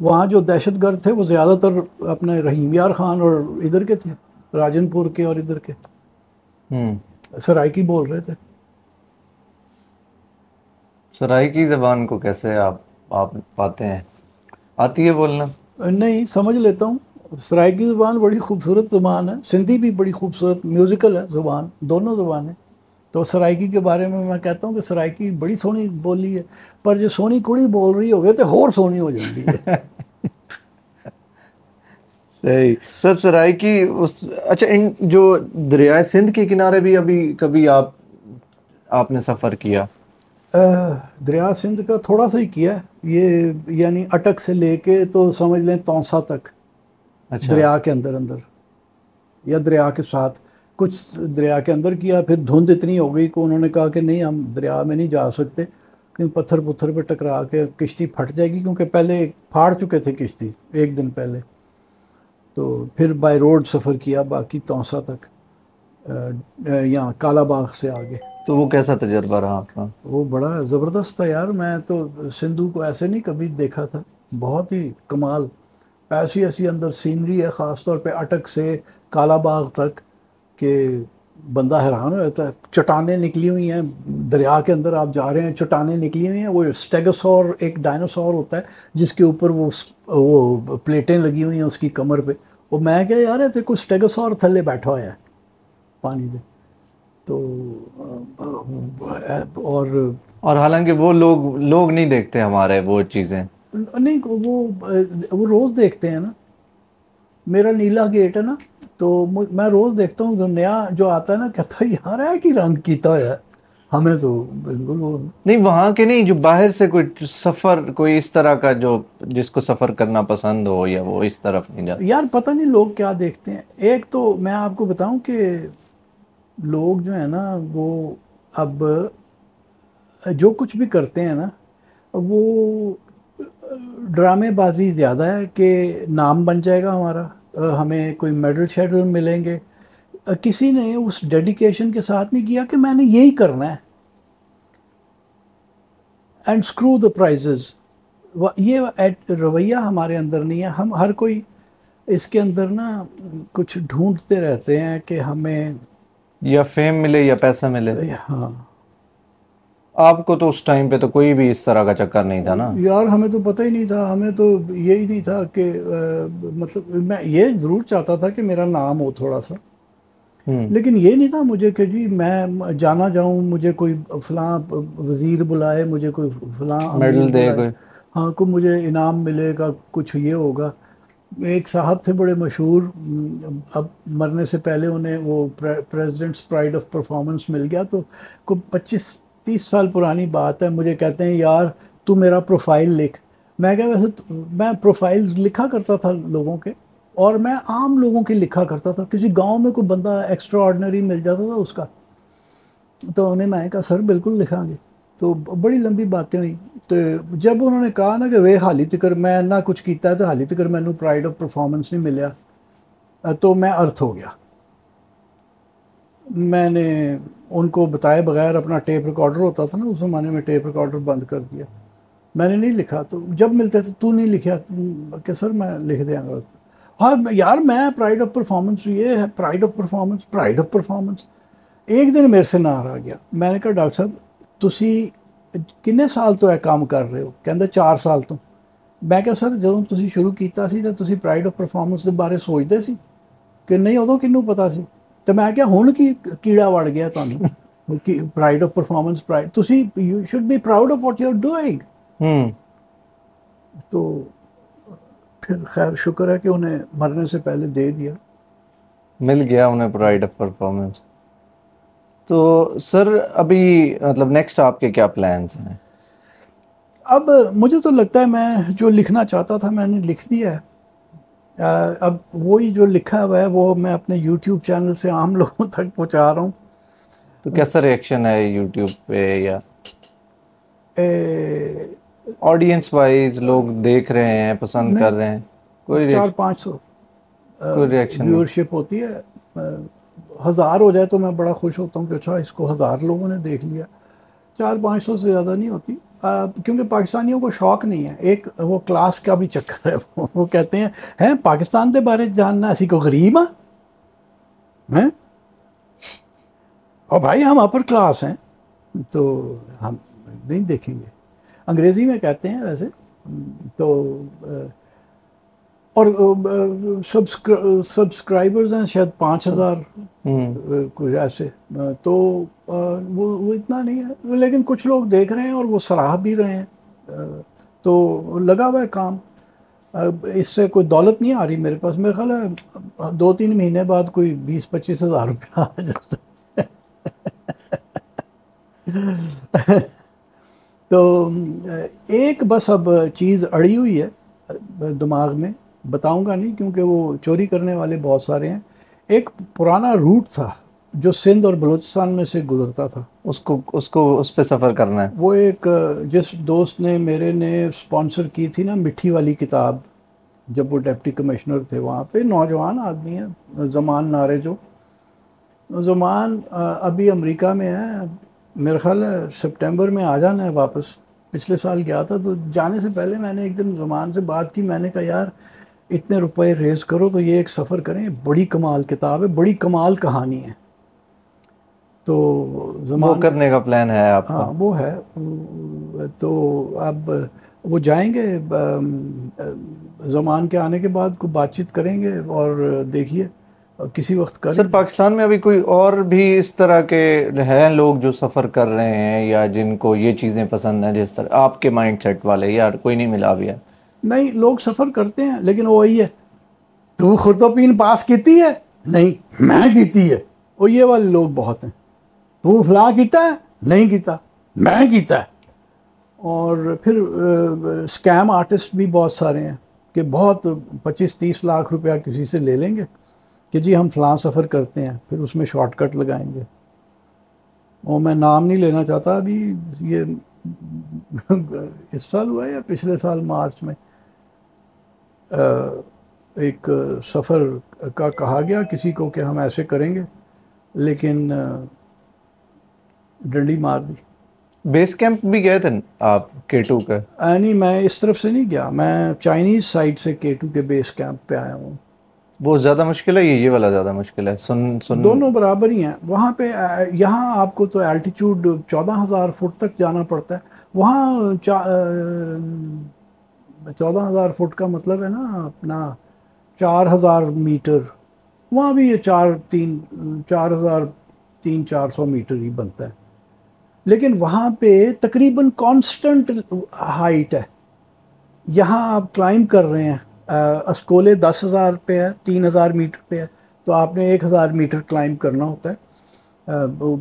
وہاں جو دہشت گرد تھے وہ زیادہ تر اپنے رحیم یار خان اور ادھر کے تھے راجن پور کے اور ادھر کے۔ سرائکی بول رہے تھے۔ سرائکی زبان کو کیسے آپ آپ پاتے ہیں؟ آتی ہے بولنا۔ نہیں سمجھ لیتا ہوں۔ سرائکی زبان بڑی خوبصورت زبان ہے سندھی بھی بڑی خوبصورت میوزیکل ہے زبان دونوں زبانیں تو سرائکی کے بارے میں میں کہتا ہوں کہ سرائکی بڑی سونی بولی ہے پر جو سونی کڑی بول رہی ہوگی تو اور سونی ہو جاتی ہے۔ صحیح۔ سر سرائکی اس اچھا ان جو دریائے سندھ کے کنارے بھی ابھی کبھی آپ آپ نے سفر کیا؟ دریا سندھ کا تھوڑا سا ہی کیا ہے۔ یہ یعنی اٹک سے لے کے تو سمجھ لیں تونسا تک۔ دریا کے اندر اندر۔ یا دریا کے ساتھ کچھ دریا کے اندر کیا پھر دھند اتنی ہو گئی کہ انہوں نے کہا کہ نہیں ہم دریا میں نہیں جا سکتے۔ کیونکہ پتھر پتھر پہ ٹکرا کے کشتی پھٹ جائے گی کیونکہ پہلے پھاڑ چکے تھے کشتی ایک دن پہلے۔ تو پھر بائی روڈ سفر کیا باقی تونسا تک یہاں کالا باغ سے آگے۔ تو وہ کیسا تجربہ رہا آپ کا؟ وہ بڑا زبردست تھا یار۔ میں تو سندھو کو ایسے نہیں کبھی دیکھا تھا بہت ہی کمال۔ ایسی ایسی اندر سینری ہے، خاص طور پہ اٹک سے کالا باغ تک کہ بندہ حیران ہو جاتا ہے۔ چٹانیں نکلی ہوئی ہیں، دریا کے اندر آپ جا رہے ہیں، چٹانیں نکلی ہوئی ہیں۔ وہ اسٹیگسور ایک ڈائناسور ہوتا ہے، جس کے اوپر وہ وہ پلیٹیں لگی ہوئی ہیں اس کی کمر پہ۔ وہ میں کیا یار ہے کوئی اسٹیگسور تھلے بیٹھا ہوا ہے پانی میں تو، اور اور حالانکہ وہ لوگ لوگ نہیں دیکھتے ہمارے وہ چیزیں۔ نہیں وہ وہ روز دیکھتے ہیں نا۔ میرا نیلا گیٹ ہے نا تو میں روز دیکھتا ہوں جو نیا جو آتا ہے نا کہتا ہے یار ہے کہ رنگ کیتا ہے۔ ہمیں تو بالکل وہ نہیں وہاں کے نہیں جو باہر سے کوئی سفر کوئی اس طرح کا جو جس کو سفر کرنا پسند ہو یا وہ اس طرف نہیں جاتا۔ یار پتہ نہیں لوگ کیا دیکھتے ہیں۔ ایک تو میں آپ کو بتاؤں کہ لوگ جو ہے نا وہ اب جو کچھ بھی کرتے ہیں نا وہ ڈرامے بازی زیادہ ہے کہ نام بن جائے گا ہمارا ہمیں کوئی میڈل شیڈل ملیں گے۔ کسی نے اس ڈیڈیکیشن کے ساتھ نہیں کیا کہ میں نے یہی کرنا ہے۔ اینڈ اسکرو دا پرائزز یہ رویہ ہمارے اندر نہیں ہے۔ ہم ہر کوئی اس کے اندر نا کچھ ڈھونڈتے رہتے ہیں کہ ہمیں یا فیم ملے یا پیسہ ملے۔ ہاں۔ آپ کو تو اس ٹائم پہ تو کوئی بھی اس طرح کا چکر نہیں تھا نا؟ یار ہمیں تو پتہ ہی نہیں تھا ہمیں تو یہی نہیں تھا کہ مطلب میں یہ ضرور چاہتا تھا کہ میرا نام ہو تھوڑا سا۔ لیکن یہ نہیں تھا مجھے کہ جی میں جانا جاؤں مجھے کوئی فلاں وزیر بلائے مجھے کوئی فلاں میڈل دے کوئی۔ ہاں کو مجھے انعام ملے گا کچھ یہ ہوگا۔ ایک صاحب تھے بڑے مشہور اب مرنے سے پہلے انہیں وہ پریزیڈنٹس پرائڈ آف پرفارمنس مل گیا تو کو پچیس تیس سال پرانی بات ہے، مجھے کہتے ہیں، یار، تو میرا پروفائل لکھ. میں کہا، ویسے میں پروفائل لکھا کرتا تھا لوگوں کے، اور میں عام لوگوں کے لکھا کرتا تھا۔ کسی گاؤں میں کوئی بندہ ایکسٹرا آرڈنری مل جاتا تھا اس کا۔ تو انہیں میں کہا، سر، بالکل لکھا گے تو بڑی لمبی باتیں ہوئی تو جب انہوں نے کہا نا کہ وہ حالی تکر میں نہ کچھ کیتا ہے، تو حالی تکر میں نے پرائڈ آف پرفارمنس نہیں ملیا۔ تو میں ارتھ ہو گیا۔ میں نے ان کو بتائے بغیر اپنا ٹیپ ریکارڈر ہوتا تھا نا، اس زمانے میں ٹیپ ریکارڈر بند کر دیا۔ میں نے نہیں لکھا، تو جب ملتے تھے تو نہیں لکھا کہ سر میں لکھ دیا گا۔ ہاں یار میں پرائڈ آف پرفارمنس یہ ہے pride of performance pride of performance ایک دن میرے سے نار آ گیا۔ میں نے کہا، ڈاکٹر صاحب، تسی کنے سال تو ہے کام کر رہے ہو؟ کہندے چار سال تو۔ میں کہا، سر جب تسی شروع کیتا سی تو تسی پرائڈ آف پرفارمنس دے بارے سوچدے سی؟ کہ نہیں ادو کنوں پتا سی؟ ਤੇ ਮੈਂ ਕਿਹਾ ਹੁਣ ਕੀ ਕੀੜਾ ਵੜ ਗਿਆ ਤੁਹਾਨੂੰ ਕਿ ਪ੍ਰਾਈਡ ਆਫ ਪਰਫਾਰਮੈਂਸ ਪ੍ਰਾਈਡ ਤੁਸੀਂ you should be proud of what you are doing ہوں تو پھر خیر شکر ہے کہ انہیں مرنے سے پہلے دے دیا مل گیا انہیں پرائڈ آف پرفارمنس تو سر ابھی مطلب نیکسٹ آپ کے کیا پلانس ہیں اب مجھے تو لگتا ہے میں جو لکھنا چاہتا تھا میں نے لکھ دیا ہے اب وہی جو لکھا ہوا ہے وہ میں اپنے یوٹیوب چینل سے عام لوگوں تک پہنچا رہا ہوں۔ تو کیسا ریئیکشن ہے یوٹیوب پہ یا؟ آڈینس وائز لوگ دیکھ رہے ہیں پسند کر رہے ہیں۔ کوئی چار پانچ سو کوئی ریئیکشن ویورشپ ہوتی ہے۔ ہزار ہو جائے تو میں بڑا خوش ہوتا ہوں کہ اچھا اس کو ہزار لوگوں نے دیکھ لیا۔ چار پانچ سو سے زیادہ نہیں ہوتی۔ کیونکہ پاکستانیوں کو شوق نہیں ہے۔ ایک وہ کلاس کا بھی چکر ہے۔ وہ کہتے ہیں ہیں پاکستان کے بارے جاننا اسی کو غریب ہاں؟ ہیں؟ اور بھائی ہم اپر کلاس ہیں۔ تو ہم نہیں دیکھیں گے۔ انگریزی میں کہتے ہیں ویسے۔ تو اور سبسکرائبرز ہیں شاید پانچ ہزار کچھ ایسے تو وہ اتنا نہیں ہے۔ لیکن کچھ لوگ دیکھ رہے ہیں اور وہ سراہ بھی رہے ہیں تو لگا ہوا ہے کام۔ اس سے کوئی دولت نہیں آ رہی میرے پاس۔ میرا خیال ہے دو تین مہینے بعد کوئی بیس پچیس ہزار روپیہ آ جاتا تو ایک بس اب چیز اڑی ہوئی ہے دماغ میں۔ بتاؤں گا نہیں کیونکہ وہ چوری کرنے والے بہت سارے ہیں۔ ایک پرانا روٹ تھا جو سندھ اور بلوچستان میں سے گزرتا تھا۔ اس کو اس کو اس پہ سفر کرنا ہے۔ وہ ایک جس دوست نے میرے نے اسپانسر کی تھی نا مٹھی والی کتاب جب وہ ڈپٹی کمشنر تھے وہاں پہ۔ نوجوان آدمی ہیں زمان نارے جو۔ زمان ابھی امریکہ میں ہے۔ میرا خیال ہے سپٹمبر میں آ جانا ہے واپس۔ پچھلے سال گیا تھا تو جانے سے پہلے میں نے ایک دن زمان سے بات کی۔ میں نے کہا یار اتنے روپے ریز کرو تو یہ ایک سفر کریں بڑی کمال کتاب ہے بڑی کمال کہانی ہے۔ تو وہ کرنے کا پلان ہے آپ ہاں وہ ہے۔ تو اب وہ جائیں گے زمان کے آنے کے بعد کو بات چیت کریں گے اور دیکھیے کسی وقت کریں۔ سر پاکستان میں ابھی کوئی اور بھی اس طرح کے ہیں لوگ جو سفر کر رہے ہیں یا جن کو یہ چیزیں پسند ہیں جس طرح آپ کے مائنڈ سیٹ والے یار کوئی نہیں ملا ابھی۔ ہے نہیں، لوگ سفر کرتے ہیں، لیکن وہی ہے تو خود و پین پاس کیتی ہے؟ نہیں، میں کیتی ہے۔ وہ یہ والے لوگ بہت ہیں۔ تو فلاں کیتا ہے؟ نہیں کیتا۔ میں کیتا ہے۔ اور پھر اسکیم آرٹسٹ بھی بہت سارے ہیں کہ بہت پچیس تیس لاکھ روپیہ کسی سے لے لیں گے کہ جی ہم فلاں سفر کرتے ہیں، پھر اس میں شارٹ کٹ لگائیں گے۔ اور میں نام نہیں لینا چاہتا، ابھی یہ اس سال ہوا ہے یا پچھلے سال مارچ میں؟ ایک سفر کا کہا گیا کسی کو کہ ہم ایسے کریں گے لیکن ڈنڈی مار دی۔ بیس کیمپ بھی گئے تھے آپ کے؟ ٹو کا نہیں میں اس طرف سے نہیں گیا میں چائنیز سائڈ سے کے ٹو کے بیس کیمپ پہ آیا ہوں۔ وہ زیادہ مشکل ہے یہ والا زیادہ مشکل ہے۔ سن سن دونوں برابر ہی ہیں۔ وہاں پہ یہاں آپ کو تو الٹیچیوڈ چودہ ہزار فٹ تک جانا پڑتا ہے۔ وہاں چودہ ہزار فٹ کا مطلب ہے نا، اپنا چار ہزار میٹر۔ وہاں بھی یہ چار تین، چار ہزار تین، چار سو میٹر ہی بنتا ہے۔ لیکن وہاں پہ تقریباً کانسٹنٹ ہائٹ ہے۔ یہاں آپ کلائم کر رہے ہیں اسکولے دس ہزار پہ ہے، تین ہزار میٹر پہ ہے۔ تو آپ نے ایک ہزار میٹر کلائم کرنا ہوتا ہے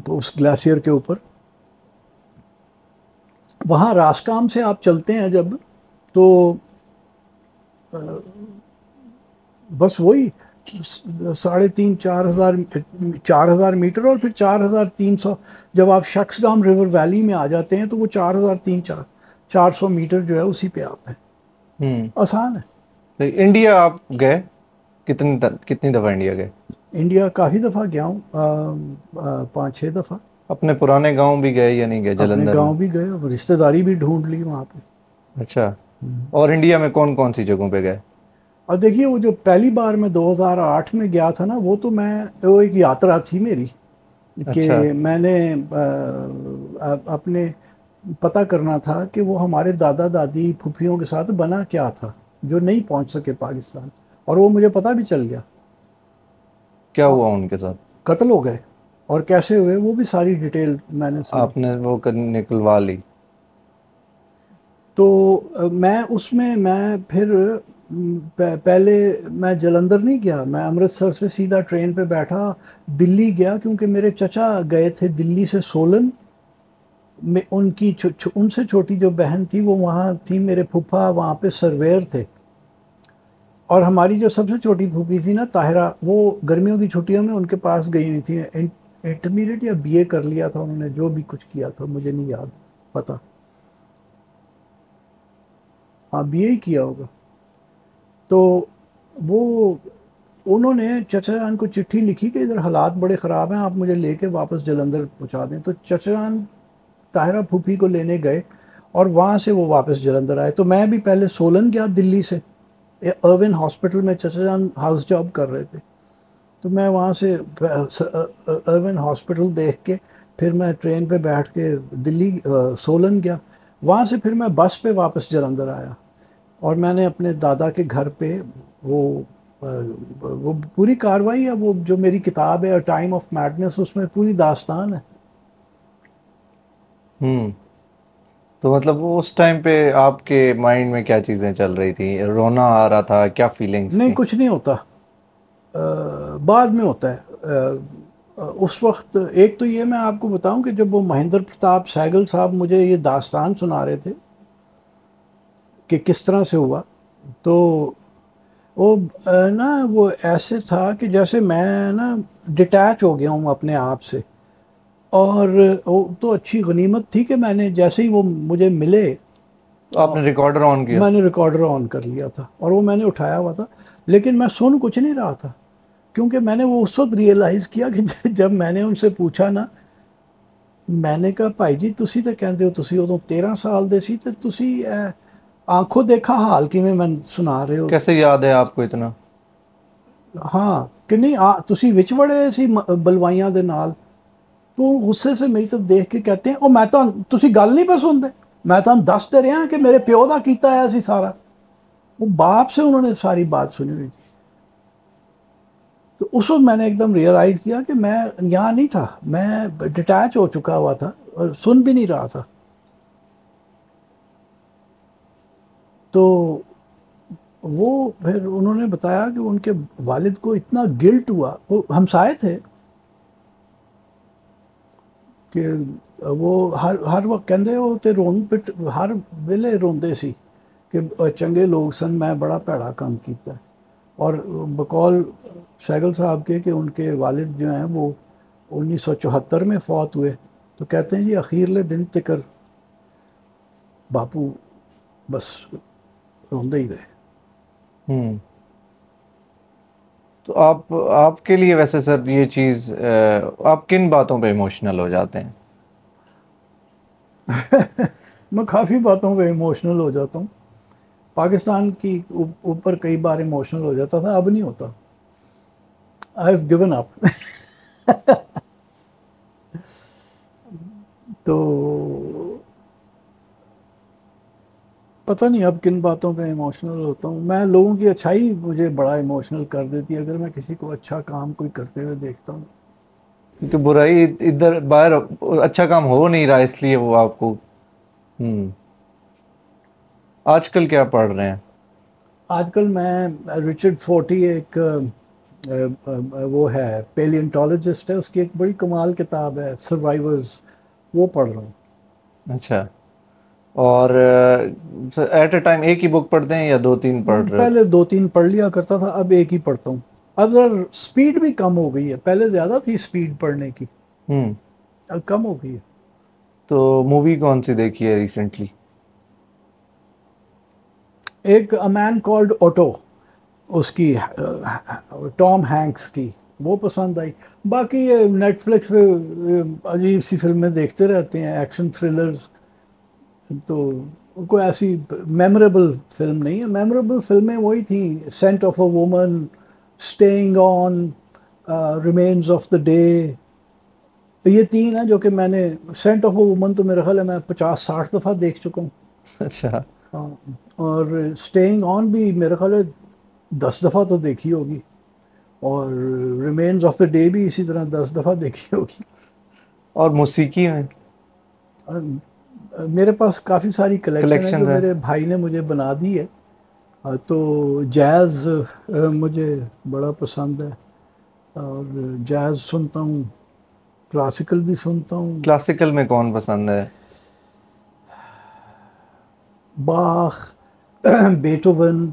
اس گلیشیئر کے اوپر۔ وہاں راسکام سے آپ چلتے ہیں جب تو بس وہی ساڑھے تین چار ہزار چار ہزار میٹر اور پھر چار ہزار تین سو جب آپ شخص گام ریور ویلی میں آ جاتے ہیں تو وہ چار ہزار تین چار چار سو میٹر جو ہے اسی پہ آپ ہیں۔ آسان ہے۔ انڈیا آپ گئے؟ کتنی کتنی دفعہ انڈیا گئے؟ انڈیا کافی دفعہ گیا ہوں۔ پانچ چھ دفعہ۔ اپنے پرانے گاؤں بھی گئے یا نہیں گئے؟ جلندھر گاؤں بھی گئے رشتہ داری بھی ڈھونڈ لی وہاں پہ۔ اچھا۔ اور انڈیا میں کون کون سی جگہوں پہ گئے؟ اور دیکھیے وہ جو پہلی بار میں دو ہزار آٹھ میں گیا تھا نا وہ تو میں وہ ایک یاترا تھی میری کہ اچھا۔ میں نے اپنے پتہ کرنا تھا کہ وہ ہمارے دادا دادی پھوپھیوں کے ساتھ بنا کیا تھا جو نہیں پہنچ سکے پاکستان۔ اور وہ مجھے پتہ بھی چل گیا۔ کیا ہوا ان کے ساتھ؟ قتل ہو گئے۔ اور کیسے ہوئے وہ بھی ساری ڈیٹیل میں نے آپ نے وہ نکلوا لی۔ تو میں اس میں میں پھر پہلے میں جلندر نہیں گیا، میں امرتسر سے سیدھا ٹرین پہ بیٹھا، دلی گیا، کیونکہ میرے چچا گئے تھے دلی سے سولن۔ میں ان کی ان سے چھوٹی جو بہن تھی، وہ وہاں تھی، میرے پھوپھا وہاں پہ سرویر تھے۔ اور ہماری جو سب سے چھوٹی پھوپھی تھی نا، طاہرہ، وہ گرمیوں کی چھٹیوں میں ان کے پاس گئی ہوئی تھی انٹرمیڈیٹ یا بی اے کر لیا تھا انہوں نے، جو بھی کچھ کیا تھا، مجھے نہیں یاد پتا ہاں بی اے کیا ہوگا۔ تو وہ انہوں نے چچا جان کو چٹھی لکھی کہ ادھر حالات بڑے خراب ہیں، آپ مجھے لے کے واپس جلندر پہنچا دیں۔ تو چچا جان طاہرہ پھوپھی کو لینے گئے اور وہاں سے وہ واپس جلندر آئے۔ تو میں بھی پہلے سولن گیا دلی سے ارون ہاسپٹل میں چچا جان ہاؤس جاب کر رہے تھے۔ تو میں وہاں سے ارون ہاسپٹل دیکھ کے پھر میں ٹرین پہ بیٹھ کے دلی سولن گیا۔ وہاں سے پھر میں بس پہ واپس جلندر آیا۔ اور میں نے اپنے دادا کے گھر پہ وہ وہ پوری کاروائی ہے وہ جو میری کتاب ہے ٹائم آف میڈنس اس میں پوری داستان ہے۔ ہوں۔ تو مطلب اس ٹائم پہ آپ کے مائنڈ میں کیا چیزیں چل رہی تھی رونا آ رہا تھا کیا فیلنگس نہیں کچھ نہیں ہوتا۔ بعد میں ہوتا ہے۔ اس وقت ایک تو یہ میں آپ کو بتاؤں کہ جب وہ مہندر پرتاپ سیگل صاحب مجھے یہ داستان سنا رہے تھے کہ کس طرح سے ہوا تو وہ نا وہ ایسے تھا کہ جیسے میں نا ڈٹیچ ہو گیا ہوں اپنے آپ سے۔ اور وہ تو اچھی غنیمت تھی کہ میں نے جیسے ہی وہ مجھے ملے آپ نے ریکارڈر آن کیا۔ میں نے ریکارڈر آن کر لیا تھا اور وہ میں نے اٹھایا ہوا تھا۔ لیکن میں سن کچھ نہیں رہا تھا کیونکہ میں نے وہ اس وقت ریئلائز کیا کہ جب میں نے ان سے پوچھا نا میں نے کہا بھائی جی تسی تو کہتے ہو تسی ادو تیرہ سال دے سی تو تسی آنکھوں دیکھا حال کی میں سنا رہے ہو۔ کیسے یاد ہے آپ کو اتنا؟ ہاں کہ نہیں تسی وچ بڑے سی بلوائیاں دے نال۔ تو غصے سے میری تو دیکھ کے کہتے ہیں او میں تو تسی گل نہیں پہ سن دے میں تو دس دے رہا کہ میرے پیو دا کیتا ہے سی سارا۔ وہ باپ سے انہوں نے ساری بات سنی ہوئی تو اس وقت میں نے ایک دم ریئلائز کیا کہ میں یہاں نہیں تھا۔ میں ڈٹیچ ہو چکا ہوا تھا اور سن بھی نہیں رہا تھا۔ تو وہ پھر انہوں نے بتایا کہ ان کے والد کو اتنا گلٹ ہوا، وہ ہمسائے تھے کہ وہ ہر ہر وقت کہندے وہ تے رون پٹ، ہر ویلے روندے سی کہ چنگے لوگ سن، میں بڑا پیڑا کام کیتا ہے۔ اور بقول سیگل صاحب کے کہ ان کے والد جو ہیں وہ انیس سو چوہتر میں فوت ہوئے۔ تو کہتے ہیں جی اخیرلے دن تکر باپو بس روندے ہی رہے۔ تو آپ آپ کے لیے ویسے سر یہ چیز آپ کن باتوں پہ ایموشنل ہو جاتے ہیں؟ میں کافی باتوں پہ ایموشنل ہو جاتا ہوں۔ پاکستان کی اوپر کئی بار ایموشنل ہو جاتا تھا اب نہیں ہوتا۔ آئی ہیو گیون اپ تو پتہ نہیں اب کن باتوں پہ ایموشنل ہوتا ہوں۔ میں لوگوں کی اچھائی مجھے بڑا ایموشنل کر دیتی ہے اگر میں کسی کو اچھا کام کوئی کرتے ہوئے دیکھتا ہوں۔ کیونکہ برائی ادھر باہر اچھا کام ہو نہیں رہا اس لیے وہ آپ کو ہوں۔ آج کل کیا پڑھ رہے ہیں؟ آج کل میں رچرڈ فورٹی ایک وہ ہے پیلینٹالوجسٹ ہے اس کی ایک بڑی کمال کتاب ہے سروائیورز وہ پڑھ رہا ہوں۔ اچھا۔ اور ایٹ اے ٹائم ایک ہی بک پڑھتے ہیں یا دو تین پڑھ رہے پہلے دو تین پڑھ لیا کرتا تھا اب ایک ہی پڑھتا ہوں۔ اب ذرا اسپیڈ بھی کم ہو گئی ہے۔ پہلے زیادہ تھی اسپیڈ پڑھنے کی۔ اب کم ہو گئی ہے۔ تو مووی کون سی دیکھی ہے ریسنٹلی ایک مین کالڈ آٹو اس کی ٹام ہینکس کی۔ وہ پسند آئی۔ باقی یہ نیٹ فلکس پہ عجیب سی فلمیں دیکھتے رہتے ہیں ایکشن تھرلرز تو کوئی ایسی میموریبل فلم نہیں ہے۔ میموریبل فلمیں وہی تھیں۔ Scent of a woman staying on remains of the day یہ تین ہیں جو کہ میں نے سینٹ آف اے وومن تو میرا خیال ہے میں پچاس ساٹھ دفعہ دیکھ چکا ہوں۔ اچھا۔ ہاں۔ اور اسٹےئنگ آن بھی میرا خیال ہے دس دفعہ تو دیکھی ہوگی۔ اور ریمینز آف دا ڈے بھی اسی طرح دس دفعہ دیکھی ہوگی۔ اور موسیقی میں؟ میرے پاس کافی ساری کلیکشن ہے جو میرے بھائی نے مجھے بنا دی ہے۔ تو جیز مجھے بڑا پسند ہے۔ اور جیز سنتا ہوں کلاسیکل بھی سنتا ہوں۔ کلاسیکل میں کون پسند ہے؟ باخ بیٹوون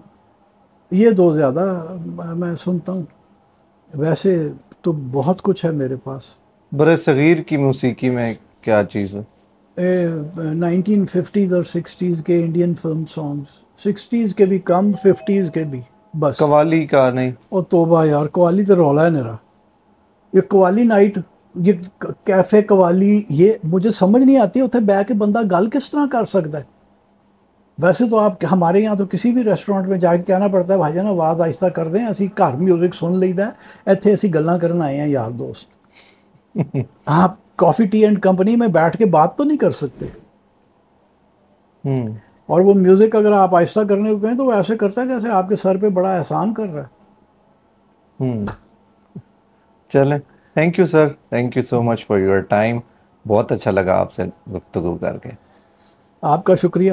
یہ دو زیادہ میں سنتا ہوں۔ ویسے تو بہت کچھ ہے میرے پاس۔ بر صغیر کی موسیقی میں کیا چیز ہے؟ نائنٹین ففٹیز اور سکسٹیز کے انڈین فلم سانگس سکسٹیز کے بھی کم ففٹیز کے بھی. بس. قوالی کا نہیں. اور توبہ یار قوالی تو رولا ہے میرا. یہ قوالی نائٹ یہ کیفے قوالی یہ مجھے سمجھ نہیں آتی اتنے بہ کے بندہ گل کس طرح کر سکتا ہے. ویسے تو آپ ہمارے یہاں تو کسی بھی ریسٹورینٹ میں جا کے کہنا پڑتا ہے بھائی جان آواز آہستہ کر دیں اسی گھر میوزک سن لیدا ہے اتنے اسی گلاں کرن آئے ہیں یار دوست. آپ کافی ٹی اینڈ کمپنی میں بیٹھ کے بات تو نہیں کر سکتے۔ اور وہ میوزک اگر آپ آہستہ کرنے کو کہیں تو وہ ایسے کرتا ہے جیسے آپ کے سر پہ بڑا احسان کر رہا ہے۔ چلیں۔ Thank you sir thank you so much for your time بہت اچھا لگا آپ سے گفتگو کر کے۔ آپ کا شکریہ۔